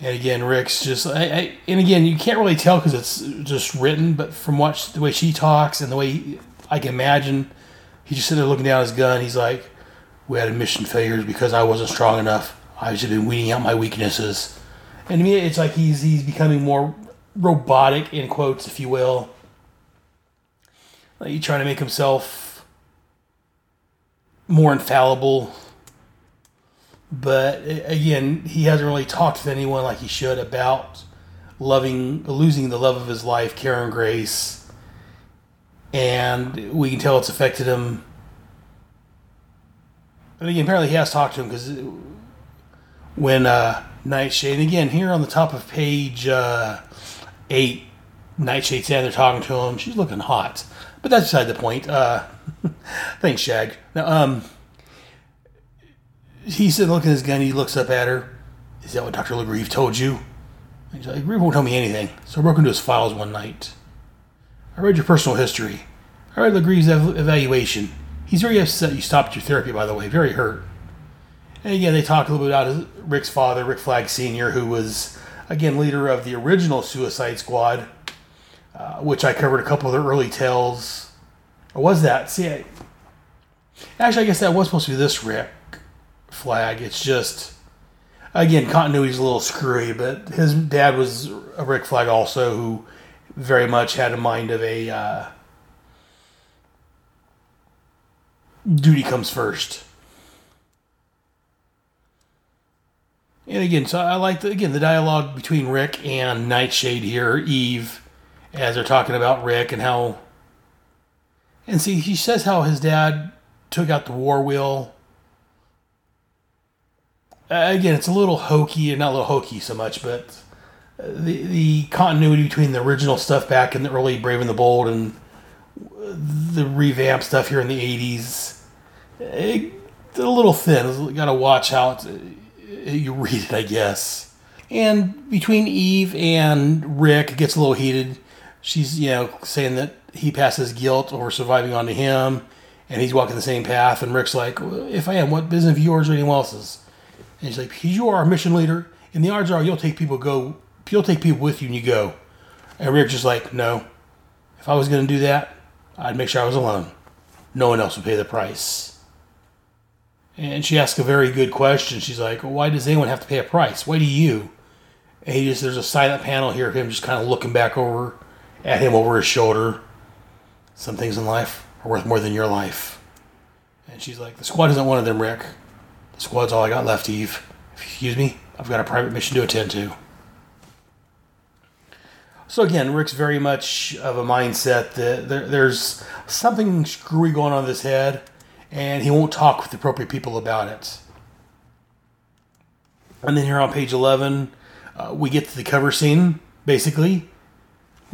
And again, Rick's just, I, I, and again, you can't really tell because it's just written, but from what the way she talks and the way he, I can imagine, he's just sitting there looking down his gun. He's like, "We had mission failures because I wasn't strong enough. I've just been weeding out my weaknesses." And to me, it's like he's he's becoming more robotic in quotes, if you will. Like he's trying to make himself more infallible. But again, he hasn't really talked to anyone like he should about loving, losing the love of his life, Karen Grace. And we can tell it's affected him. And again, apparently he has talked to him because when uh, Nightshade, and again, here on the top of page uh, 8, Nightshade's down there talking to him. She's looking hot. But that's beside the point. Uh, thanks, Shag. Now, um, he's sitting looking at his gun. He looks up at her. Is that what Dr. LaGrieve told you? And He's like, won't tell me anything. So I broke into his files one night. I read your personal history. I read LaGrieve's ev- evaluation. He's very upset you stopped your therapy, by the way. Very hurt. And again, they talk a little bit about Rick's father, Rick Flag Sr., who was, again, leader of the original Suicide Squad, uh, which I covered a couple of the early tales. Or was that? See, I, actually, I guess that was supposed to be this Rick Flag. It's just, again, continuity's a little screwy, but his dad was a Rick Flag also, who very much had a mind of a uh, duty comes first. And again, so I like the, again the dialogue between Rick and Nightshade here, Eve, as they're talking about Rick and how. And see, he says how his dad took out the war wheel. Uh, again, it's a little hokey, and not a little hokey so much, but uh, the the continuity between the original stuff back in the early Brave and the Bold and the revamped stuff here in the '80s, it, a little thin. Got to watch how it's, you read it, I guess. And between Eve and Rick, it gets a little heated. She's, you know, saying that he passes guilt over surviving onto him, and he's walking the same path. And Rick's like, "If I am, what business of yours or anyone else's?" And he's like, "You are our mission leader, and the odds are you'll take people go, you'll take people with you and you go." And Rick's just like, "No, if I was going to do that, I'd make sure I was alone. No one else would pay the price." And she asks a very good question. She's like, "Why does anyone have to pay a price? Why do you?" And he just there's a silent panel here of him just kind of looking back over at him over his shoulder. Some things in life are worth more than your life. And she's like, "The squad isn't one of them, Rick. The squad's all I got left, Eve. Excuse me, I've got a private mission to attend to." So again, Rick's very much of a mindset that there, there's something screwy going on in his head, and he won't talk with the appropriate people about it. And then here on page 11, uh, we get to the cover scene, basically.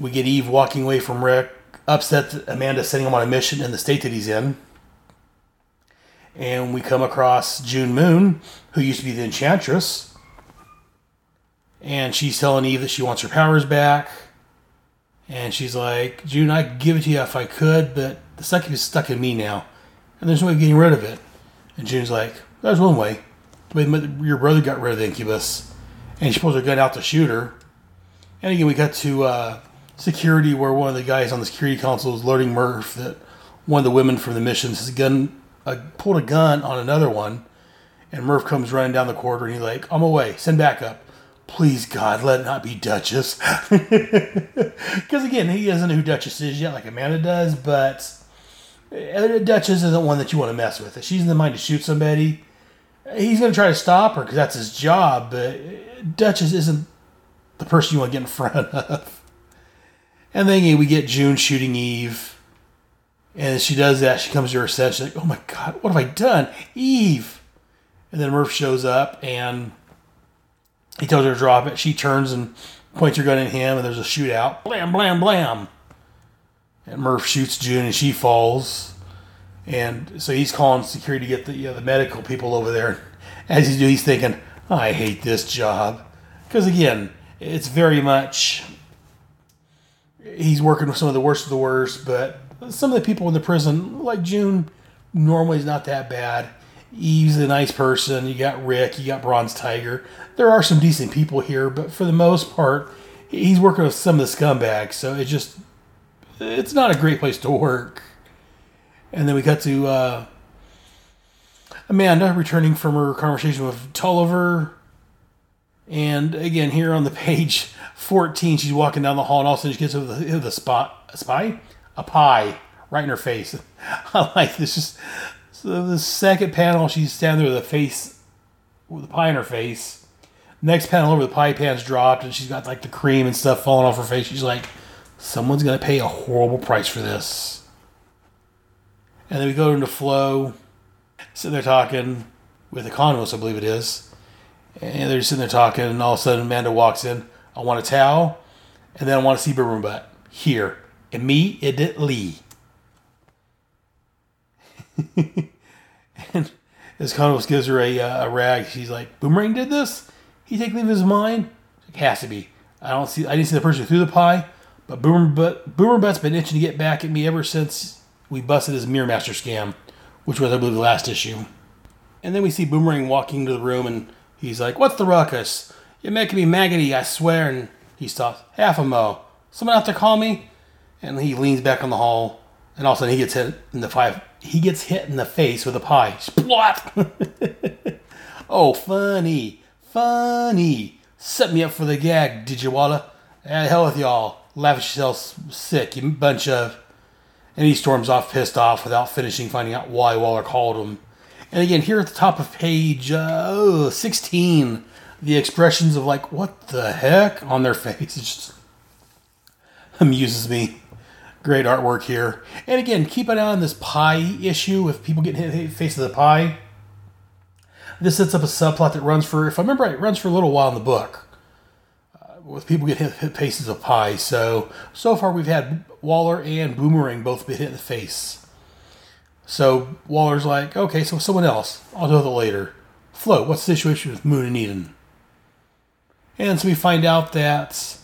We get Eve walking away from Rick, upset that Amanda's sending him on a mission in the state that he's in. And we come across June Moon, who used to be the Enchantress. And she's telling Eve that she wants her powers back. And she's like, June, I'd give it to you if I could, but the succubus is stuck in me now. And there's no way of getting rid of it. And June's like, there's one way. The way your brother got rid of the incubus. And she pulls her gun out to shoot her. And again, we got to uh, security where one of the guys on the security council is alerting Murph that one of the women from the missions has gun, uh, pulled a gun on another one. And Murph comes running down the corridor and he's like, I'm away, send backup. Please, God, let it not be Duchess. Because again, he doesn't know who Duchess is yet, like Amanda does, but uh, Duchess isn't one that you want to mess with. If she's in the mind to shoot somebody, he's going to try to stop her because that's his job, but Duchess isn't the person you want to get in front of. And then we get June shooting Eve. And she does that, she comes to her sense. She's like, oh my God, what have I done? Eve! And then Murph shows up and he tells her to drop it. She turns and points her gun at him, and there's a shootout. Blam, blam, blam. And Murph shoots June, and she falls. And so he's calling security to get the you know, the medical people over there. As he's doing, he's thinking, I hate this job. Because again, it's very much he's working with some of the worst of the worst, but some of the people in the prison, like June, normally is not that bad. Eve's a nice person. You got Rick, you got Bronze Tiger. There are some decent people here, but for the most part, he's working with some of the scumbags. So it just, it's not a great place to work. And then we got to uh, Amanda returning from her conversation with Tolliver. And again, here on the page 14, she's walking down the hall, and all of a sudden she gets with the, the spot, a spy, a pie, right in her face. I like this. Just so the second panel, she's standing there with a face, with a pie in her face. Next panel over, the pie pan's dropped, and she's got like the cream and stuff falling off her face. She's like, "Someone's gonna pay a horrible price for this." And then we go into Flo, sitting there talking with the economist, I believe it is. And they're sitting there talking, and all of a sudden Amanda walks in. I want a towel, and then I want to see Boomerang Butt here immediately. and as economist gives her a, uh, a rag, she's like, "Boomerang did this? He take leave of his mind? It has to be. I don't see. I didn't see the person who threw the pie, but Boomer Butt Boomer Butt's been itching to get back at me ever since we busted his Mirror Master scam, which was I believe the last issue." And then we see Boomerang walking into the room, and he's like, "What's the ruckus? You're making me maggoty, I swear." And he stops. Half a mo. Someone out there call me. And he leans back on the hall, and all of a sudden he gets hit in the five. He gets hit in the face with a pie. Splot! oh, funny, funny. Set me up for the gag, did you, Walla? Ah, hell with y'all. Laugh at yourselves sick, you bunch of. And he storms off, pissed off, without finishing finding out why Waller called him. And again, here at the top of page uh, 16, the expressions of like, what the heck on their face just amuses me. Great artwork here. And again, keep an eye on this pie issue with people getting hit in the face of the pie. This sets up a subplot that runs for, if I remember right, it runs for a little while in the book. Uh, with people getting hit, hit faces of pie. So, so far we've had Waller and Boomerang both been hit in the face. So Waller's like, okay, so someone else. I'll do it later. Flo, what's the situation with Moon and Eden? And so we find out that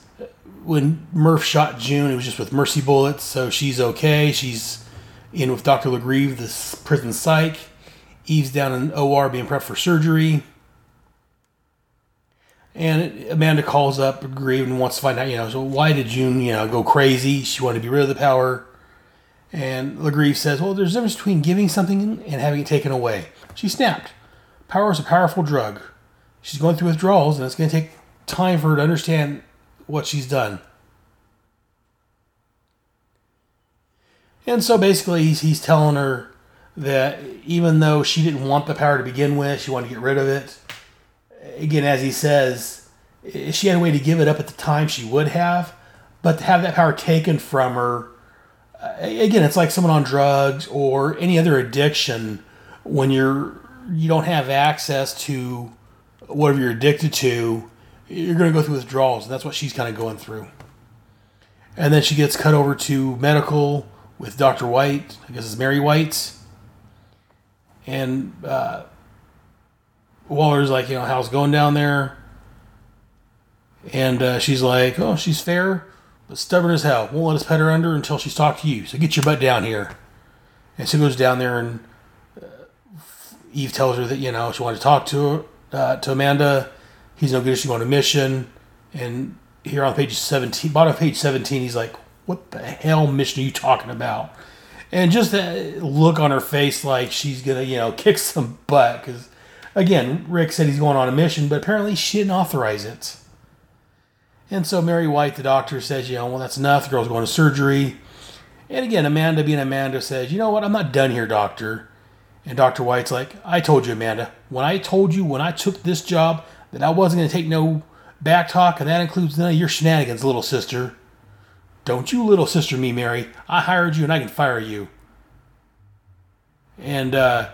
when Murph shot June, it was just with mercy bullets, so she's okay. She's in with Dr. LaGrieve, this prison psych. Eve's down in OR being prepped for surgery. And Amanda calls up LaGrieve and wants to find out, you know, so why did June, you know, go crazy? She wanted to be rid of the power. And LaGrieve says, well, there's a difference between giving something and having it taken away. She snapped. Power is a powerful drug. She's going through withdrawals, and it's going to take time for her to understand what she's done. And so basically, he's, he's telling her that even though she didn't want the power to begin with, she wanted to get rid of it. Again, as he says, if she had a way to give it up at the time, she would have. But to have that power taken from her, again, it's like someone on drugs or any other addiction. When you're you don't have access to whatever you're addicted to, you're going to go through withdrawals, and that's what she's kind of going through. And then she gets cut over to medical with Dr. White. I guess it's Mary White. And uh, Waller's like, you know, how's going down there? And uh, she's like, oh, she's fair, but stubborn as hell. Won't let us pet her under until she's talked to you. So get your butt down here. And she goes down there, and uh, Eve tells her that, you know, she wanted to talk to her, uh, to Amanda. He's no good. Going on a mission. And here on page 17, bottom of page 17, he's like, what the hell mission are you talking about? And just that look on her face like she's going to, you know, kick some butt. Because, again, Rick said he's going on a mission, but apparently she didn't authorize it. And so Mary White, the doctor, says, you know, well, that's enough. The girl's going to surgery. And again, Amanda, being Amanda, says, you know what? I'm not done here, doctor. And Dr. White's like, I told you, Amanda. When I told you when I took this job that I wasn't going to take no back talk, and that includes none of your shenanigans, little sister. Don't you little sister me, Mary. I hired you and I can fire you. And uh,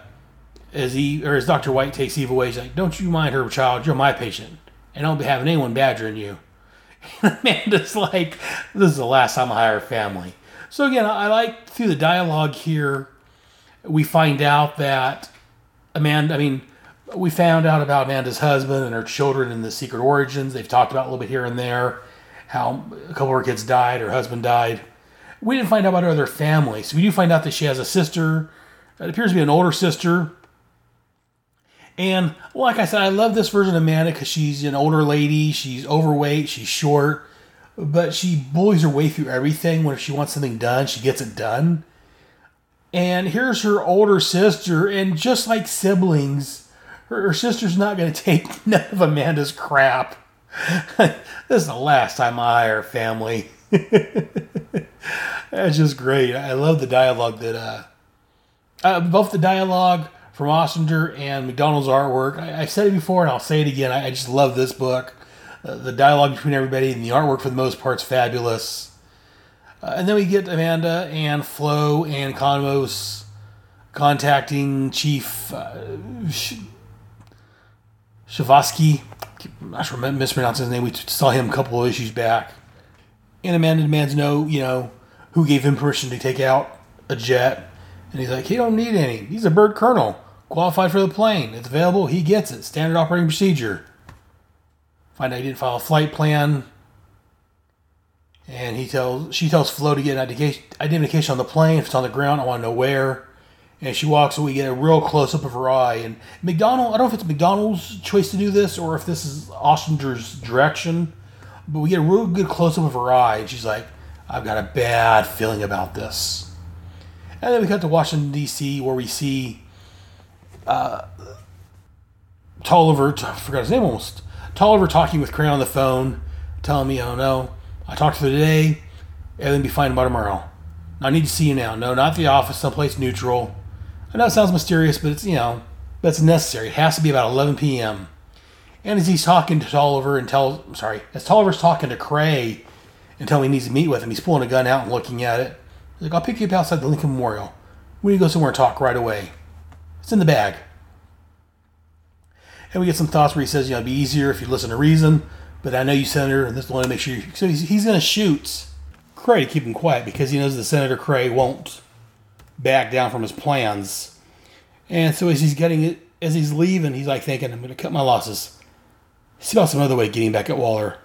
as he or as Dr. White takes Eve away, he's like, Don't you mind her, child. You're my patient. And I don't be having anyone badgering you. And Amanda's like, This is the last time I hire a family. So again, I like through the dialogue here, we find out that Amanda, I mean, we found out about Amanda's husband and her children and the secret origins. They've talked about a little bit here and there how a couple of her kids died, her husband died. We didn't find out about her other family. So we do find out that she has a sister. It appears to be an older sister. And like I said, I love this version of Amanda because she's an older lady. She's overweight. She's short. But she bullies her way through everything. When she wants something done, she gets it done. And here's her older sister. And just like siblings, her, her sister's not going to take none of Amanda's crap. this is the last time I hire family. That's just great. I love the dialogue that, uh, uh, both the dialogue from Ostrander and McDonnell's artwork. I, have said it before and I'll say it again. I, I just love this book. Uh, the dialogue between everybody and the artwork for the most part is fabulous. Uh, and then we get Amanda and Flo and Conmos contacting Chief uh, Not sure I'm mispronouncing his name. We saw him a couple of issues back. And Amanda demands know, you know, who gave him permission to take out a jet. And he's like, he don't need any. He's a bird colonel, qualified for the plane. It's available. He gets it. Standard operating procedure. Find out he didn't file a flight plan. And he tells she tells Flo to get an identification on the plane. If it's on the ground, I want to know where. And she walks, and we get a real close up of her eye. And McDonnell, I don't know if it's McDonnell's choice to do this or if this is Ostrander's direction, but we get a real good close up of her eye. And she's like, I've got a bad feeling about this. And then we cut to Washington, D.C., where we see uh, Tolliver, I forgot his name almost, Tolliver talking with Cray on the phone, telling me, oh no, I talked to her today, everything be fine by tomorrow. I need to see you now. No, not the office, someplace neutral. I know it sounds mysterious, but it's, you know, that's necessary. It has to be about 11 p.m. And as he's talking to Tolliver and tells, I'm sorry, as Tolliver's talking to Cray and telling him he needs to meet with him, he's pulling a gun out and looking at it. He's like, I'll pick you up outside the Lincoln Memorial. We need to go somewhere and talk right away. It's in the bag. And we get some thoughts where he says, you know, it'd be easier if you listen to reason, but I know you, Senator, and this one to make sure you. So he's, he's going to shoot Cray to keep him quiet because he knows that Senator Cray won't back down from his plans. And so as he's getting it, as he's leaving, he's like thinking, I'm going to cut my losses. See about oh, some other way of getting back at Waller.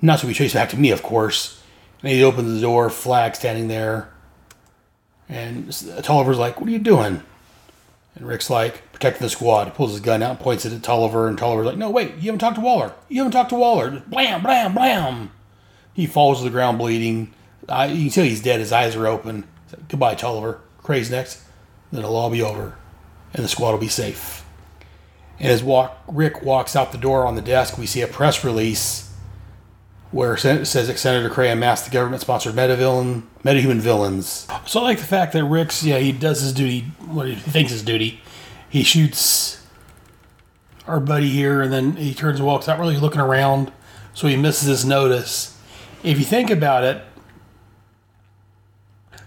Not to be traced back to me, of course. And he opens the door, Flag standing there. And Tolliver's like, What are you doing? And Rick's like, Protecting the squad. He pulls his gun out, points it at Tolliver, and Tolliver's like, No, wait, you haven't talked to Waller. You haven't talked to Waller. Just blam, blam, blam. He falls to the ground bleeding. I, you can tell he's dead. His eyes are open. Like, Goodbye, Tolliver. Cray's next. Then it'll all be over, and the squad will be safe. And as walk, Rick walks out the door on the desk, we see a press release where it says that Senator Cray amassed the government-sponsored metavillain, metahuman villains. So I like the fact that Rick's, yeah, he does his duty, what he thinks is duty. He shoots our buddy here, and then he turns and walks out, really looking around, so he misses his notice. If you think about it,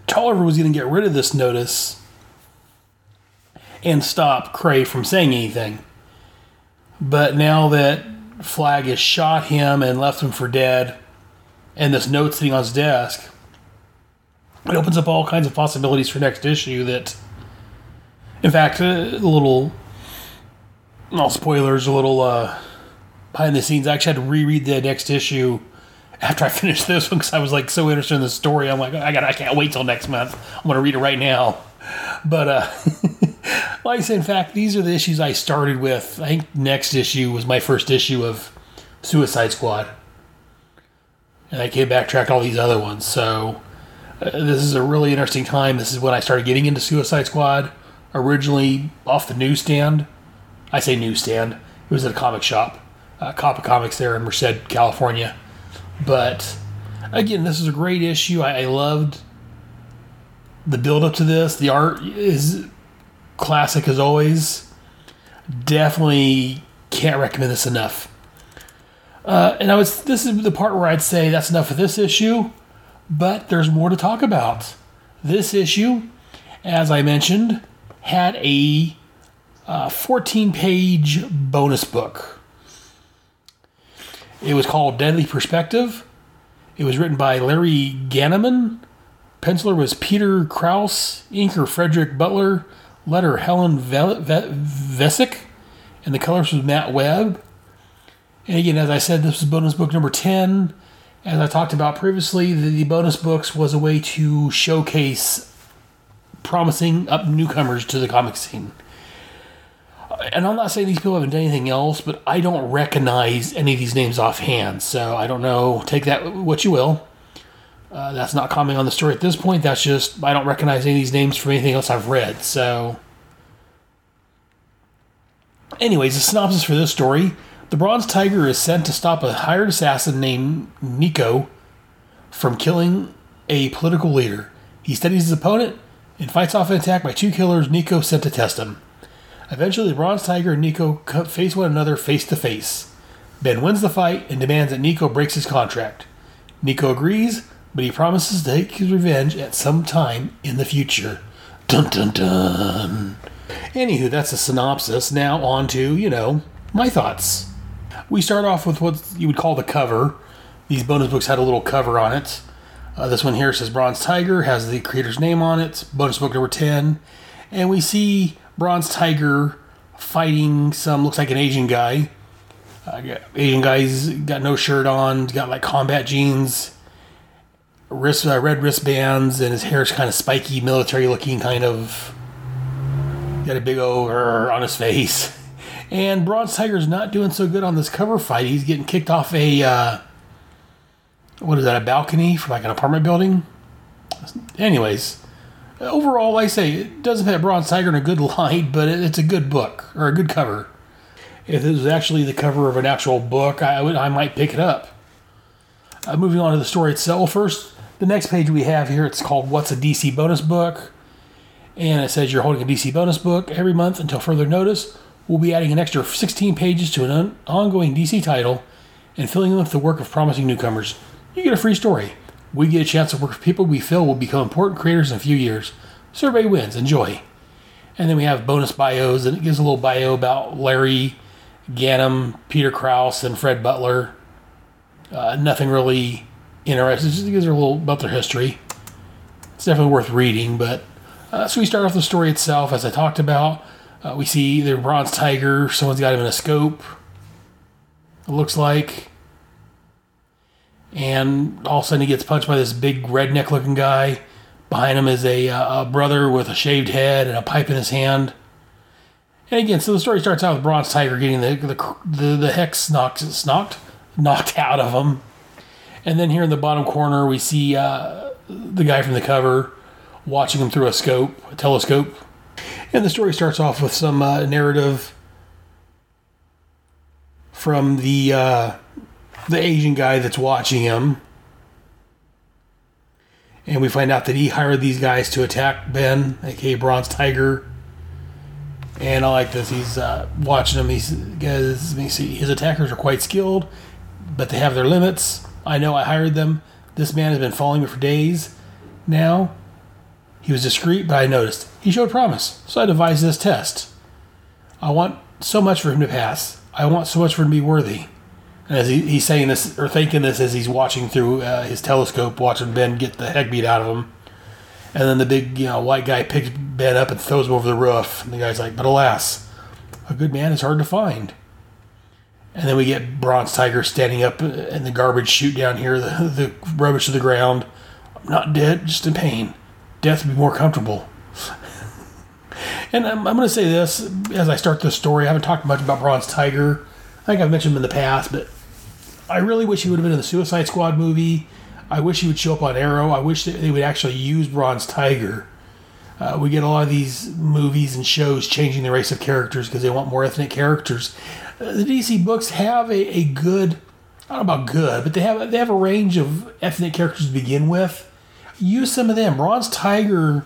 Tolliver was going to get rid of this notice and stop Cray from saying anything. But now that Flag has shot him and left him for dead, and this note sitting on his desk, it opens up all kinds of possibilities for next issue that, in fact, a little, no spoilers, a little uh, behind the scenes. I actually had to reread the next issue after I finished this one because I was like so interested in the story. I'm like, I got, I can't wait till next month. I'm gonna read it right now. But uh, like I said, in fact, these are the issues I started with. I think next issue was my first issue of Suicide Squad, and I came back tracked all these other ones. So uh, this is a really interesting time. This is when I started getting into Suicide Squad. Originally off the newsstand. I say newsstand. It was at a comic shop, uh, Coppa Comics there in Merced, California. But again, this is a great issue. I, I loved the build up to this. The art is classic as always. Definitely can't recommend this enough. Uh, and I was this is the part where I'd say that's enough for this issue, but there's more to talk about. This issue, as I mentioned, had a uh, 14 page bonus book. It was called Deadly Perspective. It was written by Larry Ganneman. Penciler was Peter Krause. Inker Frederick Butler. Letter Helen Vesik. And the colors was Matt Webb. And again, as I said, this was bonus book number 10. As I talked about previously, the, the bonus books was a way to showcase promising up newcomers to the comic scene. And I'm not saying these people haven't done anything else, but I don't recognize any of these names offhand. So I don't know. Take that what you will. Uh, that's not commenting on the story at this point. That's just I don't recognize any of these names from anything else I've read. So, anyways, the synopsis for this story: the Bronze Tiger is sent to stop a hired assassin named Nico from killing a political leader. He studies his opponent and fights off an attack by two killers Nico sent to test him. Eventually, Bronze Tiger and Nico face one another face to face. Ben wins the fight and demands that Nico breaks his contract. Nico agrees, but he promises to take his revenge at some time in the future. Dun dun dun. Anywho, that's a synopsis. Now on to, you know, my thoughts. We start off with what you would call the cover. These bonus books had a little cover on it. Uh, this one here says Bronze Tiger, has the creator's name on it, bonus book number 10. And we see Bronze Tiger fighting some, looks like an Asian guy. Uh, Asian guy's got no shirt on, got like combat jeans, wrist, uh, red wristbands, and his hair's kind of spiky, military looking, kind of. Got a big O on his face. And Bronze Tiger's not doing so good on this cover fight. He's getting kicked off a. Uh, what is that, a balcony from like an apartment building? Anyways, overall, like I say, it doesn't put Bronze Tiger in a good light, but it, it's a good book, or a good cover. If it was actually the cover of an actual book, I, would, I might pick it up. Uh, moving on to the story itself, first, the next page we have here, it's called What's a DC Bonus Book? And it says you're holding a DC bonus book every month until further notice. We'll be adding an extra 16 pages to an un- ongoing DC title and filling them with the work of promising newcomers. You get a free story. We get a chance to work with people we feel will become important creators in a few years. Survey wins. Enjoy. And then we have bonus bios, and it gives a little bio about Larry Gannum, Peter Krause, and Fred Butler. Uh, nothing really interesting. Just gives a little about their history. It's definitely worth reading. But uh, so we start off the story itself, as I talked about. Uh, we see the bronze tiger. Someone's got him in a scope. It looks like. And all of a sudden he gets punched by this big redneck looking guy. Behind him is a, uh, a brother with a shaved head and a pipe in his hand. And again, so the story starts out with Bronze Tiger getting the the, the, the hex knocked, knocked, knocked out of him. And then here in the bottom corner, we see uh, the guy from the cover watching him through a scope, a telescope. And the story starts off with some uh, narrative from the uh, the Asian guy that's watching him. And we find out that he hired these guys to attack Ben, aka Bronze Tiger. And I like this. He's uh, watching him. He's guys. You see, his attackers are quite skilled, but they have their limits. I know. I hired them. This man has been following me for days now. He was discreet, but I noticed he showed promise, so I devised this test. I want so much for him to pass. I want so much for him to be worthy. And as he, he's saying this or thinking this as he's watching through uh, his telescope, watching Ben get the heck beat out of him. And then the big, you know, white guy picks Ben up and throws him over the roof. And the guy's like, "But alas, a good man is hard to find." And then we get Bronze Tiger standing up in the garbage chute down here, the, the rubbish to the ground. I'm not dead, just in pain. Death would be more comfortable. and I'm, I'm going to say this as I start this story. I haven't talked much about Bronze Tiger. I think I've mentioned him in the past, but I really wish he would have been in the Suicide Squad movie. I wish he would show up on Arrow. I wish they would actually use Bronze Tiger. Uh, we get a lot of these movies and shows changing the race of characters because they want more ethnic characters. Uh, the DC books have a, a good, I don't know about good, but they have they have a range of ethnic characters to begin with. Use some of them. Bronze Tiger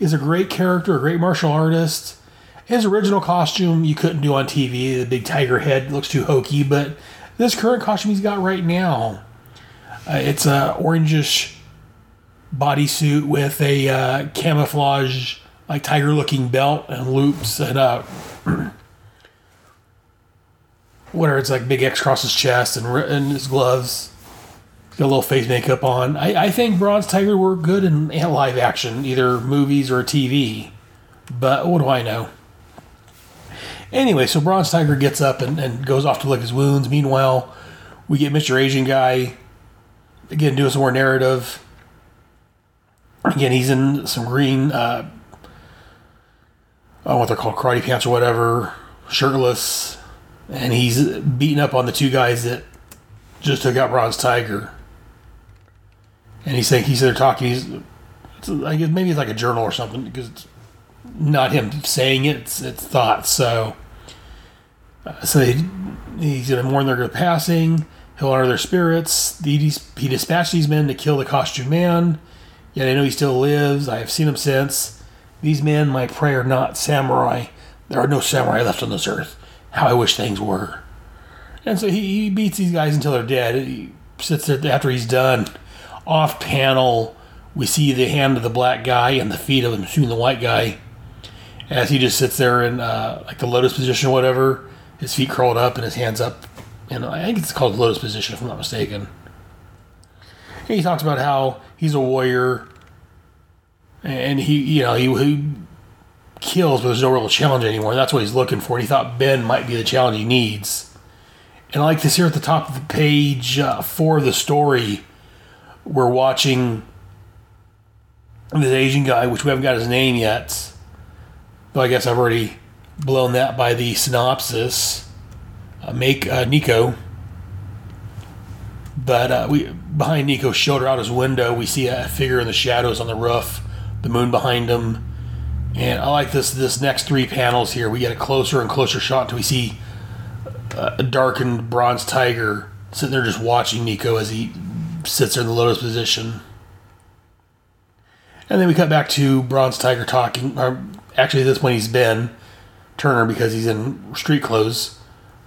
is a great character, a great martial artist. His original costume you couldn't do on TV. The big tiger head looks too hokey, but this current costume he's got right now, uh, it's a orangish bodysuit with a uh, camouflage like tiger looking belt and loops and uh whatever it's like big X across his chest and, and his gloves. Got a little face makeup on. I, I think Bronze Tiger were good in live action, either movies or TV. But what do I know? Anyway, so Bronze Tiger gets up and, and goes off to lick his wounds. Meanwhile, we get Mr. Asian Guy again doing some more narrative. Again, he's in some green, uh, I don't know what they're called, karate pants or whatever, shirtless, and he's beating up on the two guys that just took out Bronze Tiger. And he's saying he's there talking. He's, I guess maybe it's like a journal or something because it's not him saying it; it's, it's thoughts. So, uh, so they, he's going to mourn their passing. He'll honor their spirits. He, he dispatched these men to kill the costume man. Yet I know he still lives. I have seen him since. These men, my prey, are not samurai. There are no samurai left on this earth. How I wish things were. And so he, he beats these guys until they're dead. He sits there after he's done. Off panel, we see the hand of the black guy and the feet of him shooting the white guy as he just sits there in uh, like the lotus position or whatever. His feet curled up and his hands up. And I think it's called the lotus position if I'm not mistaken. And he talks about how he's a warrior and he, you know, he, he kills, but there's no real challenge anymore. That's what he's looking for. And he thought Ben might be the challenge he needs. And I like this here at the top of the page uh, for the story. We're watching this Asian guy, which we haven't got his name yet. Though I guess I've already blown that by the synopsis. Uh, make uh, Nico. But uh, we behind Nico's shoulder, out his window, we see a figure in the shadows on the roof. The moon behind him, and I like this. This next three panels here, we get a closer and closer shot until we see a darkened bronze tiger sitting there just watching Nico as he sits there in the lotus position. And then we cut back to Bronze Tiger talking, or actually, at this point he's Ben Turner because he's in street clothes,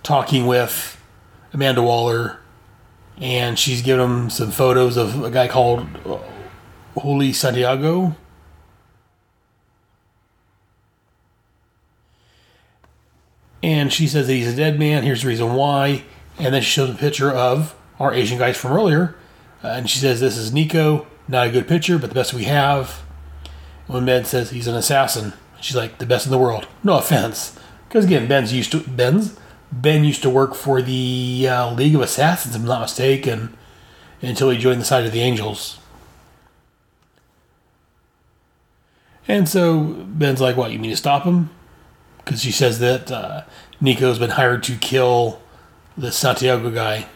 talking with Amanda Waller, and she's giving him some photos of a guy called Holy Santiago. And she says that he's a dead man. Here's the reason why. And then she shows a picture of our Asian guys from earlier. Uh, and she says, This is Nico. Not a good picture, but the best we have. When Ben says he's an assassin, she's like, The best in the world. No offense. Because again, Ben's used to. Ben's. Ben used to work for the uh, League of Assassins, if I'm not mistaken, until he joined the side of the Angels. And so Ben's like, What, you mean to stop him? Because she says that uh, Nico's been hired to kill the Santiago guy.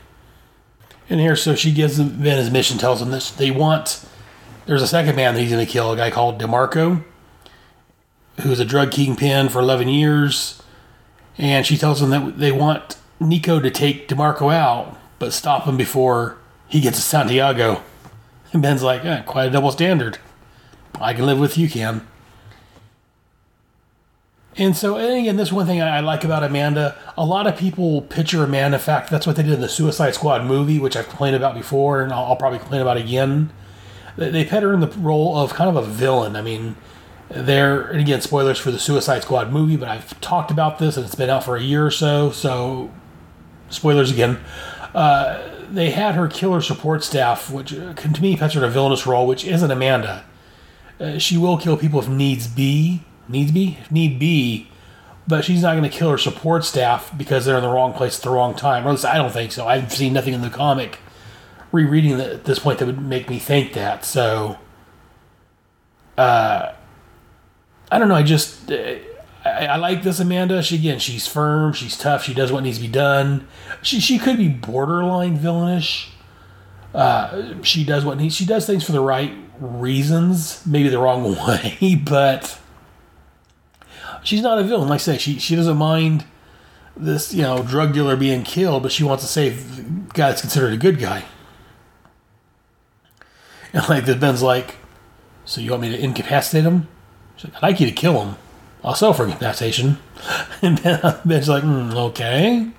And here, so she gives Ben his mission, tells him that they want. There's a second man that he's going to kill, a guy called DeMarco, who's a drug kingpin for 11 years. And she tells him that they want Nico to take DeMarco out, but stop him before he gets to Santiago. And Ben's like, eh, quite a double standard. I can live with you, can. And so, and again, this one thing I like about Amanda. A lot of people picture Amanda. In fact, that's what they did in the Suicide Squad movie, which I've complained about before, and I'll, I'll probably complain about again. They put her in the role of kind of a villain. I mean, there, and again, spoilers for the Suicide Squad movie, but I've talked about this, and it's been out for a year or so. So, spoilers again. Uh, they had her killer support staff, which uh, to me puts her in a villainous role, which isn't Amanda. Uh, she will kill people if needs be, needs be, if need be, but she's not going to kill her support staff because they're in the wrong place at the wrong time. Or at least I don't think so. I've seen nothing in the comic rereading at this point that would make me think that. So, uh, I don't know. I just uh, I, I, like this Amanda. She again, she's firm, she's tough, she does what needs to be done. She she could be borderline villainish. Uh, she does what needs. She does things for the right reasons, maybe the wrong way, but she's not a villain. Like I say, she she doesn't mind this you know drug dealer being killed, but she wants to save the guy that's considered a good guy. And like the Ben's like, so you want me to incapacitate him? Like, I'd like you to kill him. I'll sell for incapacitation. And Ben, Ben's like, mm, okay.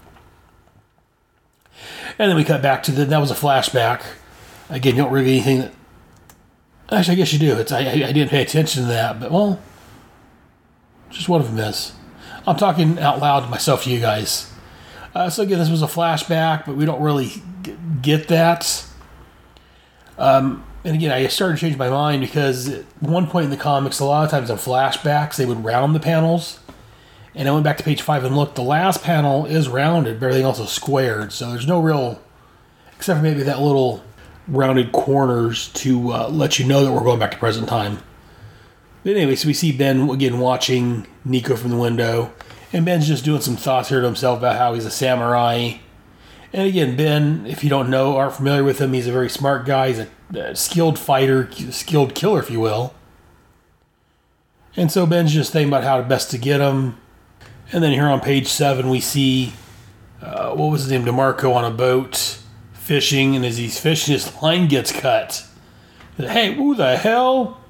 And then we cut back to the that was a flashback. Again, you don't really anything that. Actually, I guess you do. It's I, I didn't pay attention to that, but well, just one of them is. I'm talking out loud to myself to you guys. Uh, so again, this was a flashback, but we don't really get that. Um, and again, I started to change my mind because at one point in the comics, a lot of times in flashbacks, they would round the panels. And I went back to page five and looked. The last panel is rounded, but everything else is squared. So there's no real, except for maybe that little rounded corners to uh, let you know that we're going back to present time. But anyway, so we see Ben again watching Nico from the window, and Ben's just doing some thoughts here to himself about how he's a samurai. And again, Ben, if you don't know, aren't familiar with him, he's a very smart guy. He's a, a skilled fighter, skilled killer, if you will. And so Ben's just thinking about how best to get him. And then here on page seven, we see uh, what was his name, Demarco, on a boat fishing, and as he's fishing, his line gets cut. Hey, who the hell?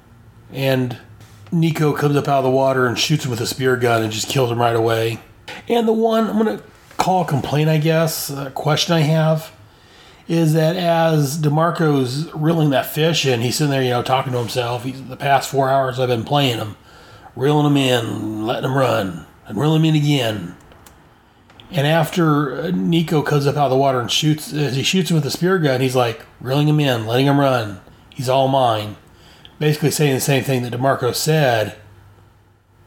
And Nico comes up out of the water and shoots him with a spear gun and just kills him right away. And the one I'm going to call complaint, I guess, question I have, is that as DeMarco's reeling that fish in, he's sitting there, you know, talking to himself. He's the past four hours I've been playing him, reeling him in, letting him run, and reeling him in again. And after Nico comes up out of the water and shoots, as he shoots him with a spear gun, he's like reeling him in, letting him run. He's all mine. Basically saying the same thing that DeMarco said.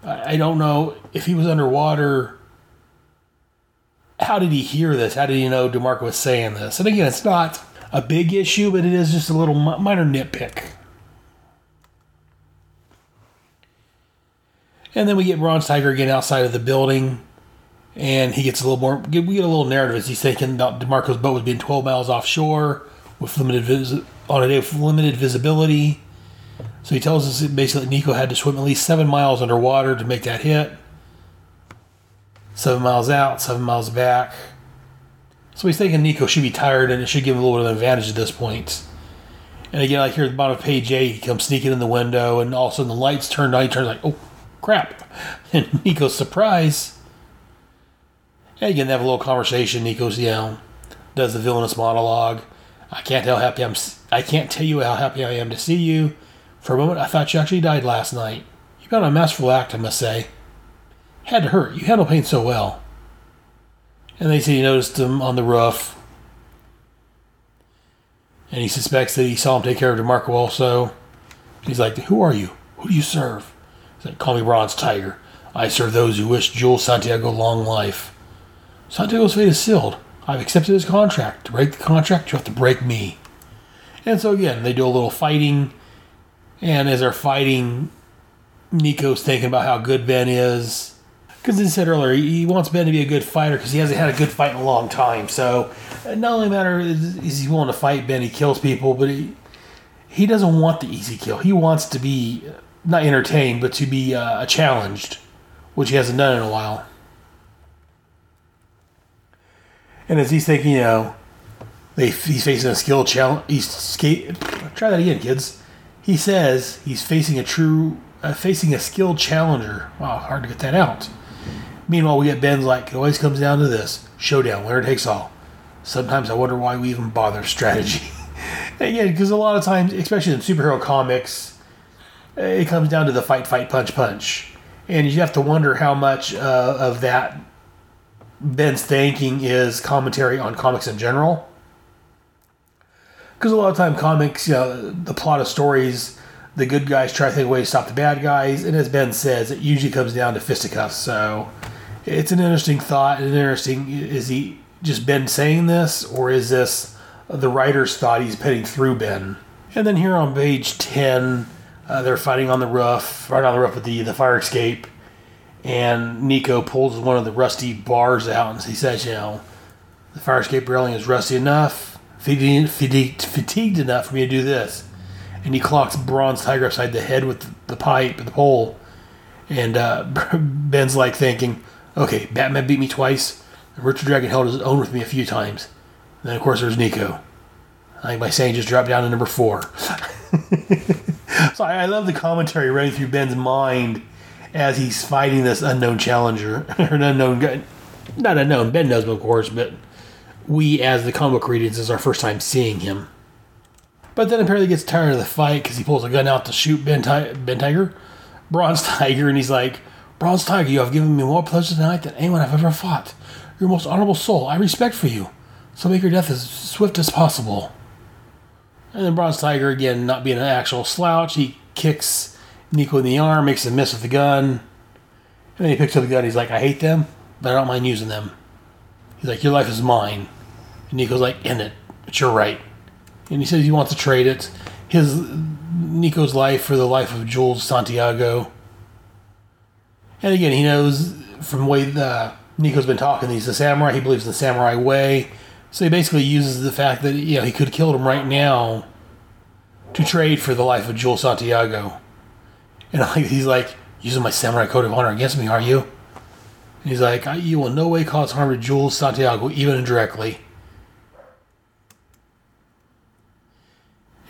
I don't know if he was underwater. How did he hear this? How did he know DeMarco was saying this? And again, it's not a big issue, but it is just a little minor nitpick. And then we get Bronze Tiger again outside of the building and he gets a little more. We get a little narrative as he's thinking about Demarco's boat was being 12 miles offshore with limited vis- on a day with limited visibility. So he tells us that basically Nico had to swim at least seven miles underwater to make that hit. Seven miles out, seven miles back. So he's thinking Nico should be tired and it should give him a little bit of an advantage at this point. And again, like here at the bottom of page eight, he comes sneaking in the window, and all of a sudden the lights turn on. He turns like, "Oh, crap!" And Nico's surprise and again, they have a little conversation. Nico's, you know, does the villainous monologue. I can't tell happy I'm. I can't tell you how happy I am to see you. For a moment, I thought you actually died last night. You've got a masterful act, I must say. Had to hurt. You handle pain so well. And they say he noticed him on the roof. And he suspects that he saw him take care of DeMarco also. He's like, Who are you? Who do you serve? He's like, Call me Bronze Tiger. I serve those who wish Jules Santiago long life. Santiago's fate is sealed. I've accepted his contract. To break the contract, you have to break me. And so again, they do a little fighting. And as they're fighting, Nico's thinking about how good Ben is. Because as I said earlier, he wants Ben to be a good fighter because he hasn't had a good fight in a long time. So not only matter is he willing to fight Ben, he kills people, but he he doesn't want the easy kill. He wants to be not entertained, but to be uh, challenged, which he hasn't done in a while. And as he's thinking, you know, they, he's facing a skill challenge. He's skate. Try that again, kids. He says he's facing a true, uh, facing a skilled challenger. Wow, hard to get that out. Meanwhile, we get Ben's like, it always comes down to this showdown, winner takes all. Sometimes I wonder why we even bother strategy. Again, because a lot of times, especially in superhero comics, it comes down to the fight, fight, punch, punch. And you have to wonder how much uh, of that Ben's thinking is commentary on comics in general. Because a lot of time comics, you know, the plot of stories, the good guys try to think of ways to stop the bad guys, and as Ben says, it usually comes down to fisticuffs. So it's an interesting thought. And interesting is he just Ben saying this, or is this the writer's thought he's putting through Ben? And then here on page ten, uh, they're fighting on the roof, right on the roof of the the fire escape and Nico pulls one of the rusty bars out and he says, you know, the fire escape railing is rusty enough, fatigued, fatigued, fatigued enough for me to do this. And he clocks Bronze Tiger upside the head with the pipe, the pole. And uh, Ben's like thinking, okay, Batman beat me twice. Richard Dragon held his own with me a few times. And then, of course, there's Nico. I think my saying just dropped down to number four. so I, I love the commentary running through Ben's mind as he's fighting this unknown challenger or an unknown guy. Not unknown. Ben knows him, of course, but we, as the comic readers, is our first time seeing him. But then apparently gets tired of the fight because he pulls a gun out to shoot Ben, Ti- ben Tiger, Bronze Tiger, and he's like, Bronze Tiger, you have given me more pleasure tonight than anyone I've ever fought. You're most honorable soul. I respect for you. So make your death as swift as possible. And then Bronze Tiger, again, not being an actual slouch, he kicks Nico in the arm, makes a miss with the gun. And then he picks up the gun. He's like, I hate them, but I don't mind using them. He's like, Your life is mine. And Nico's like, End it. But you're right. and he says he wants to trade it. His Nico's life for the life of Jules Santiago. And again, he knows from the way the, Nico's been talking, he's a samurai. He believes in the samurai way. So he basically uses the fact that you know he could have killed him right now to trade for the life of Jules Santiago. And he's like using my samurai code of honor against me, are you? And he's like, you will no way cause harm to Jules Santiago, even indirectly.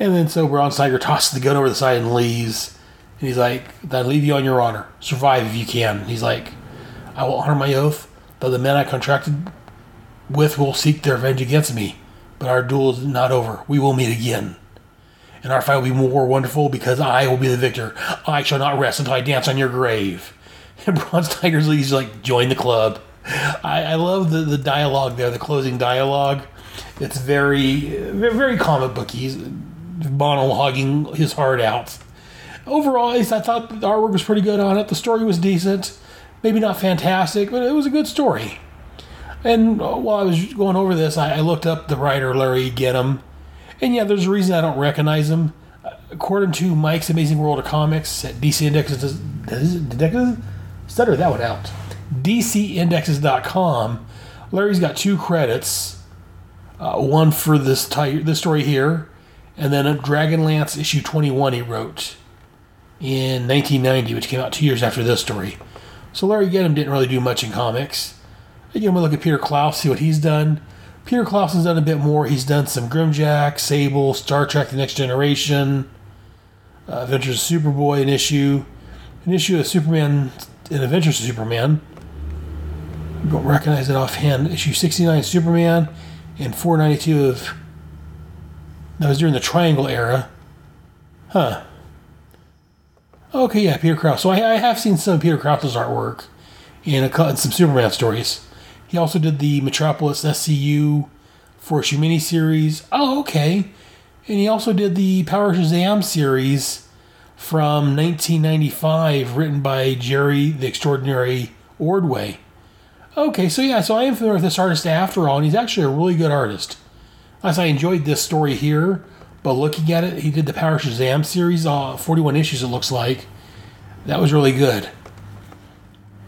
And then so Bronze Tiger tosses the gun over the side and leaves. And he's like, I leave you on your honor. Survive if you can. He's like, I will honor my oath, though the men I contracted with will seek their revenge against me. But our duel is not over. We will meet again. And our fight will be more wonderful because I will be the victor. I shall not rest until I dance on your grave. And Bronze Tiger's he's like, join the club. I, I love the, the dialogue there, the closing dialogue. It's very, very comic booky. He's monologuing his heart out. Overall, I thought the artwork was pretty good on it. The story was decent. Maybe not fantastic, but it was a good story. And while I was going over this, I, I looked up the writer Larry Gedham. And yeah, there's a reason I don't recognize him. According to Mike's Amazing World of Comics at DC Indexes, stutter that one out. DCIndexes.com. Larry's got two credits. Uh, one for this ty- this story here, and then a Dragonlance issue 21 he wrote in 1990, which came out two years after this story. So Larry Gedham didn't really do much in comics. Again, we look at Peter Krause, see what he's done. Peter Krause has done a bit more. He's done some Grimjack, Sable, Star Trek: The Next Generation, uh, Adventures of Superboy, an issue, an issue of Superman, an Adventures of Superman. Don't recognize it offhand. Issue 69 Superman, and 492 of that was during the Triangle era. Huh. Okay, yeah, Peter Krause. So I, I have seen some of Peter Krause's artwork in, a, in some Superman stories. He also did the Metropolis SCU four issue miniseries. Oh, okay. And he also did the Power Shazam series from 1995, written by Jerry the Extraordinary Ordway. Okay, so yeah, so I am familiar with this artist after all, and he's actually a really good artist. As I enjoyed this story here, but looking at it, he did the Power Shazam series, uh, 41 issues it looks like. That was really good.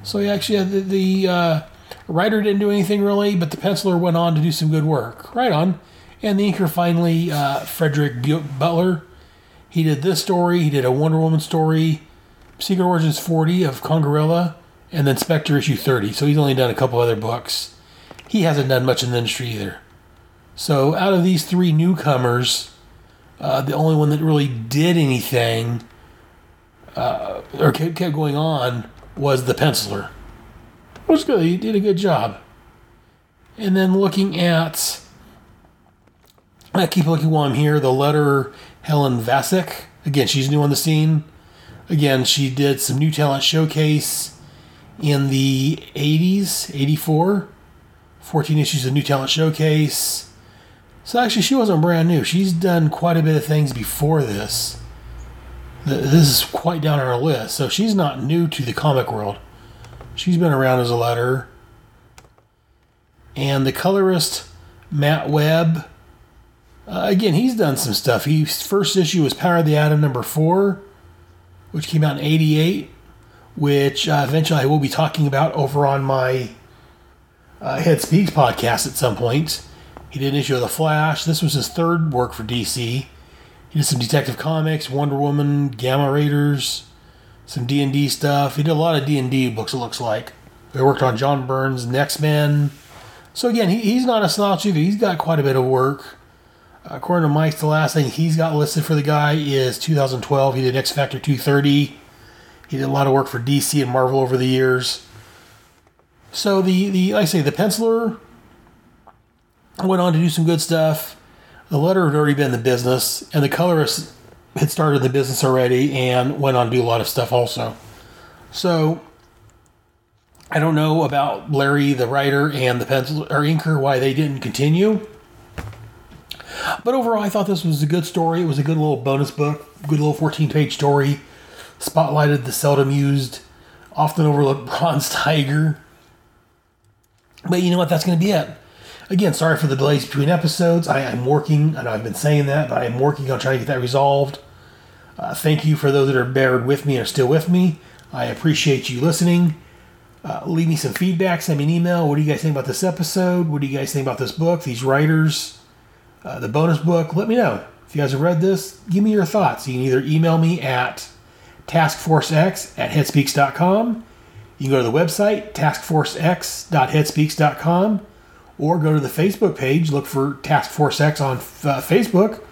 So yeah, actually, yeah, the, the uh, writer didn't do anything really, but the penciler went on to do some good work. Right on. And the inker finally, uh, Frederick Butler. He did this story. He did a Wonder Woman story, Secret Origins 40 of Congorilla, and then Spectre issue 30. So he's only done a couple other books. He hasn't done much in the industry either. So out of these three newcomers, uh, the only one that really did anything uh, or kept going on was the penciler. It was good. He did a good job. And then looking at, I keep looking while I'm here, the letter Helen Vesik. Again, she's new on the scene. Again, she did some new talent showcase in the 80s, 84. 14 issues of new talent showcase. So actually, she wasn't brand new. She's done quite a bit of things before this. This is quite down on her list. So she's not new to the comic world. She's been around as a letterer. And the colorist, Matt Webb, uh, again, he's done some stuff. His first issue was Power of the Atom number four, which came out in 88, which uh, eventually I will be talking about over on my uh, Head Speaks podcast at some point. He did an issue of The Flash. This was his third work for DC. He did some Detective Comics, Wonder Woman, Gammarauders, some D&D stuff. He did a lot of D&D books, it looks like. He worked on John Byrne's Next Men. So again, he, he's not a slouch either. He's got quite a bit of work. According to Mike, the last thing he's got listed for the guy is 2012. He did X Factor 230. He did a lot of work for DC and Marvel over the years. So the the like I say the penciler went on to do some good stuff. The letter had already been in the business, and the colorist had started the business already and went on to do a lot of stuff also. So I don't know about Larry, the writer, and the pencil or inker why they didn't continue. But overall, I thought this was a good story. It was a good little bonus book, good little 14 page story. Spotlighted the seldom used, often overlooked Bronze Tiger. But you know what? That's going to be it. Again, sorry for the delays between episodes. I am working, and I've been saying that, but I am working on trying to get that resolved. Uh, thank you for those that are bared with me and are still with me. I appreciate you listening. Uh, leave me some feedback. Send me an email. What do you guys think about this episode? What do you guys think about this book, these writers, uh, the bonus book? Let me know. If you guys have read this, give me your thoughts. You can either email me at taskforcex at headspeaks.com. You can go to the website, taskforcex.headspeaks.com, or go to the Facebook page, look for Task Force X on uh, Facebook,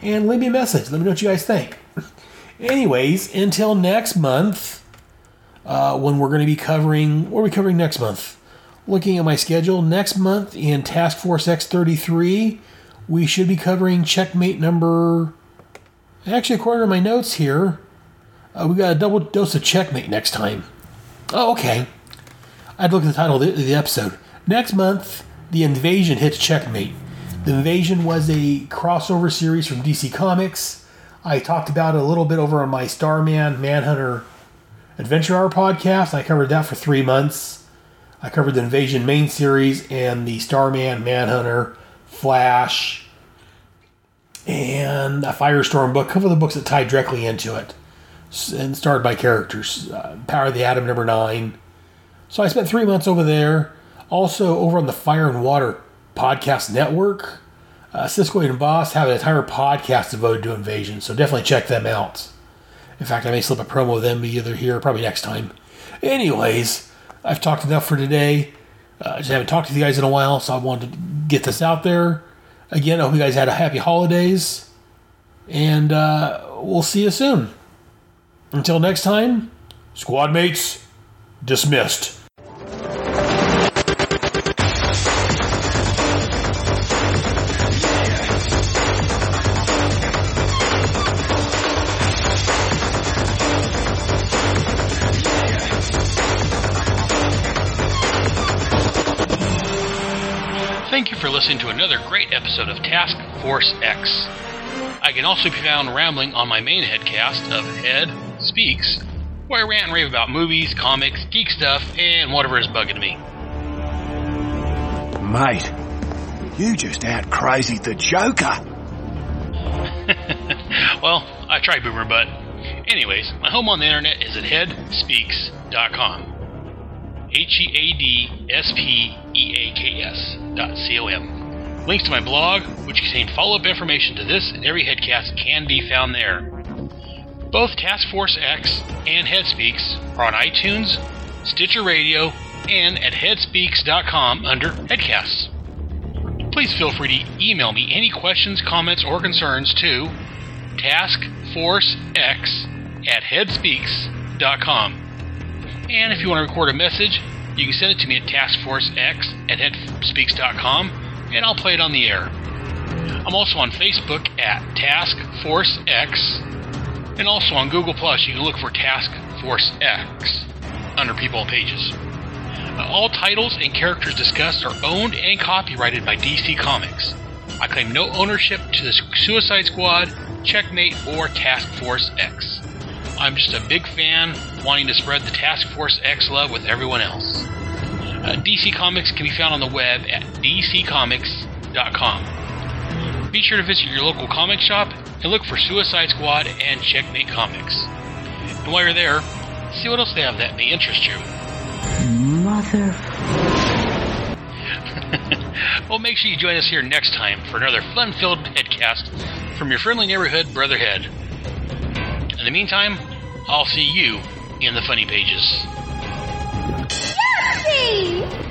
and leave me a message. Let me know what you guys think. Anyways, until next month, uh, when we're going to be covering, what are we covering next month? Looking at my schedule, next month in Task Force X33, we should be covering checkmate number. Actually, according to my notes here, uh, we got a double dose of checkmate next time. Oh, okay. I'd look at the title of the, the episode. Next month, The Invasion hits Checkmate. The Invasion was a crossover series from DC Comics. I talked about it a little bit over on my Starman Manhunter Adventure Hour podcast. I covered that for three months. I covered the Invasion main series and the Starman Manhunter Flash and a Firestorm book. A couple of the books that tied directly into it and starred by characters. Uh, Power of the Atom number nine. So I spent three months over there. Also over on the Fire and Water podcast network. Uh, Cisco and Boss have an entire podcast devoted to Invasion, so definitely check them out. In fact, I may slip a promo with them either here, probably next time. Anyways, I've talked enough for today. Uh, I just haven't talked to you guys in a while, so I wanted to get this out there. Again, I hope you guys had a happy holidays, and uh, we'll see you soon. Until next time, squad mates, dismissed. Force X. I can also be found rambling on my main headcast of Head Speaks, where I rant and rave about movies, comics, geek stuff, and whatever is bugging me. Mate, you just out crazied the Joker. well, I tried Boomer but. Anyways, my home on the internet is at headspeaks.com. H E A D S P E A K S dot C O M. Links to my blog, which contain follow up information to this and every headcast, can be found there. Both Task Force X and Headspeaks are on iTunes, Stitcher Radio, and at headspeaks.com under Headcasts. Please feel free to email me any questions, comments, or concerns to taskforcex at headspeaks.com. And if you want to record a message, you can send it to me at taskforcex at headspeaks.com and I'll play it on the air. I'm also on Facebook at Task Force X and also on Google Plus. You can look for Task Force X under People and Pages. Uh, all titles and characters discussed are owned and copyrighted by DC Comics. I claim no ownership to the Suicide Squad, Checkmate, or Task Force X. I'm just a big fan wanting to spread the Task Force X love with everyone else. Uh, DC Comics can be found on the web at dccomics.com. Be sure to visit your local comic shop and look for Suicide Squad and Checkmate Comics. And while you're there, see what else they have that may interest you. Mother. well, make sure you join us here next time for another fun filled headcast from your friendly neighborhood Brotherhead. In the meantime, I'll see you in the funny pages. Yippee!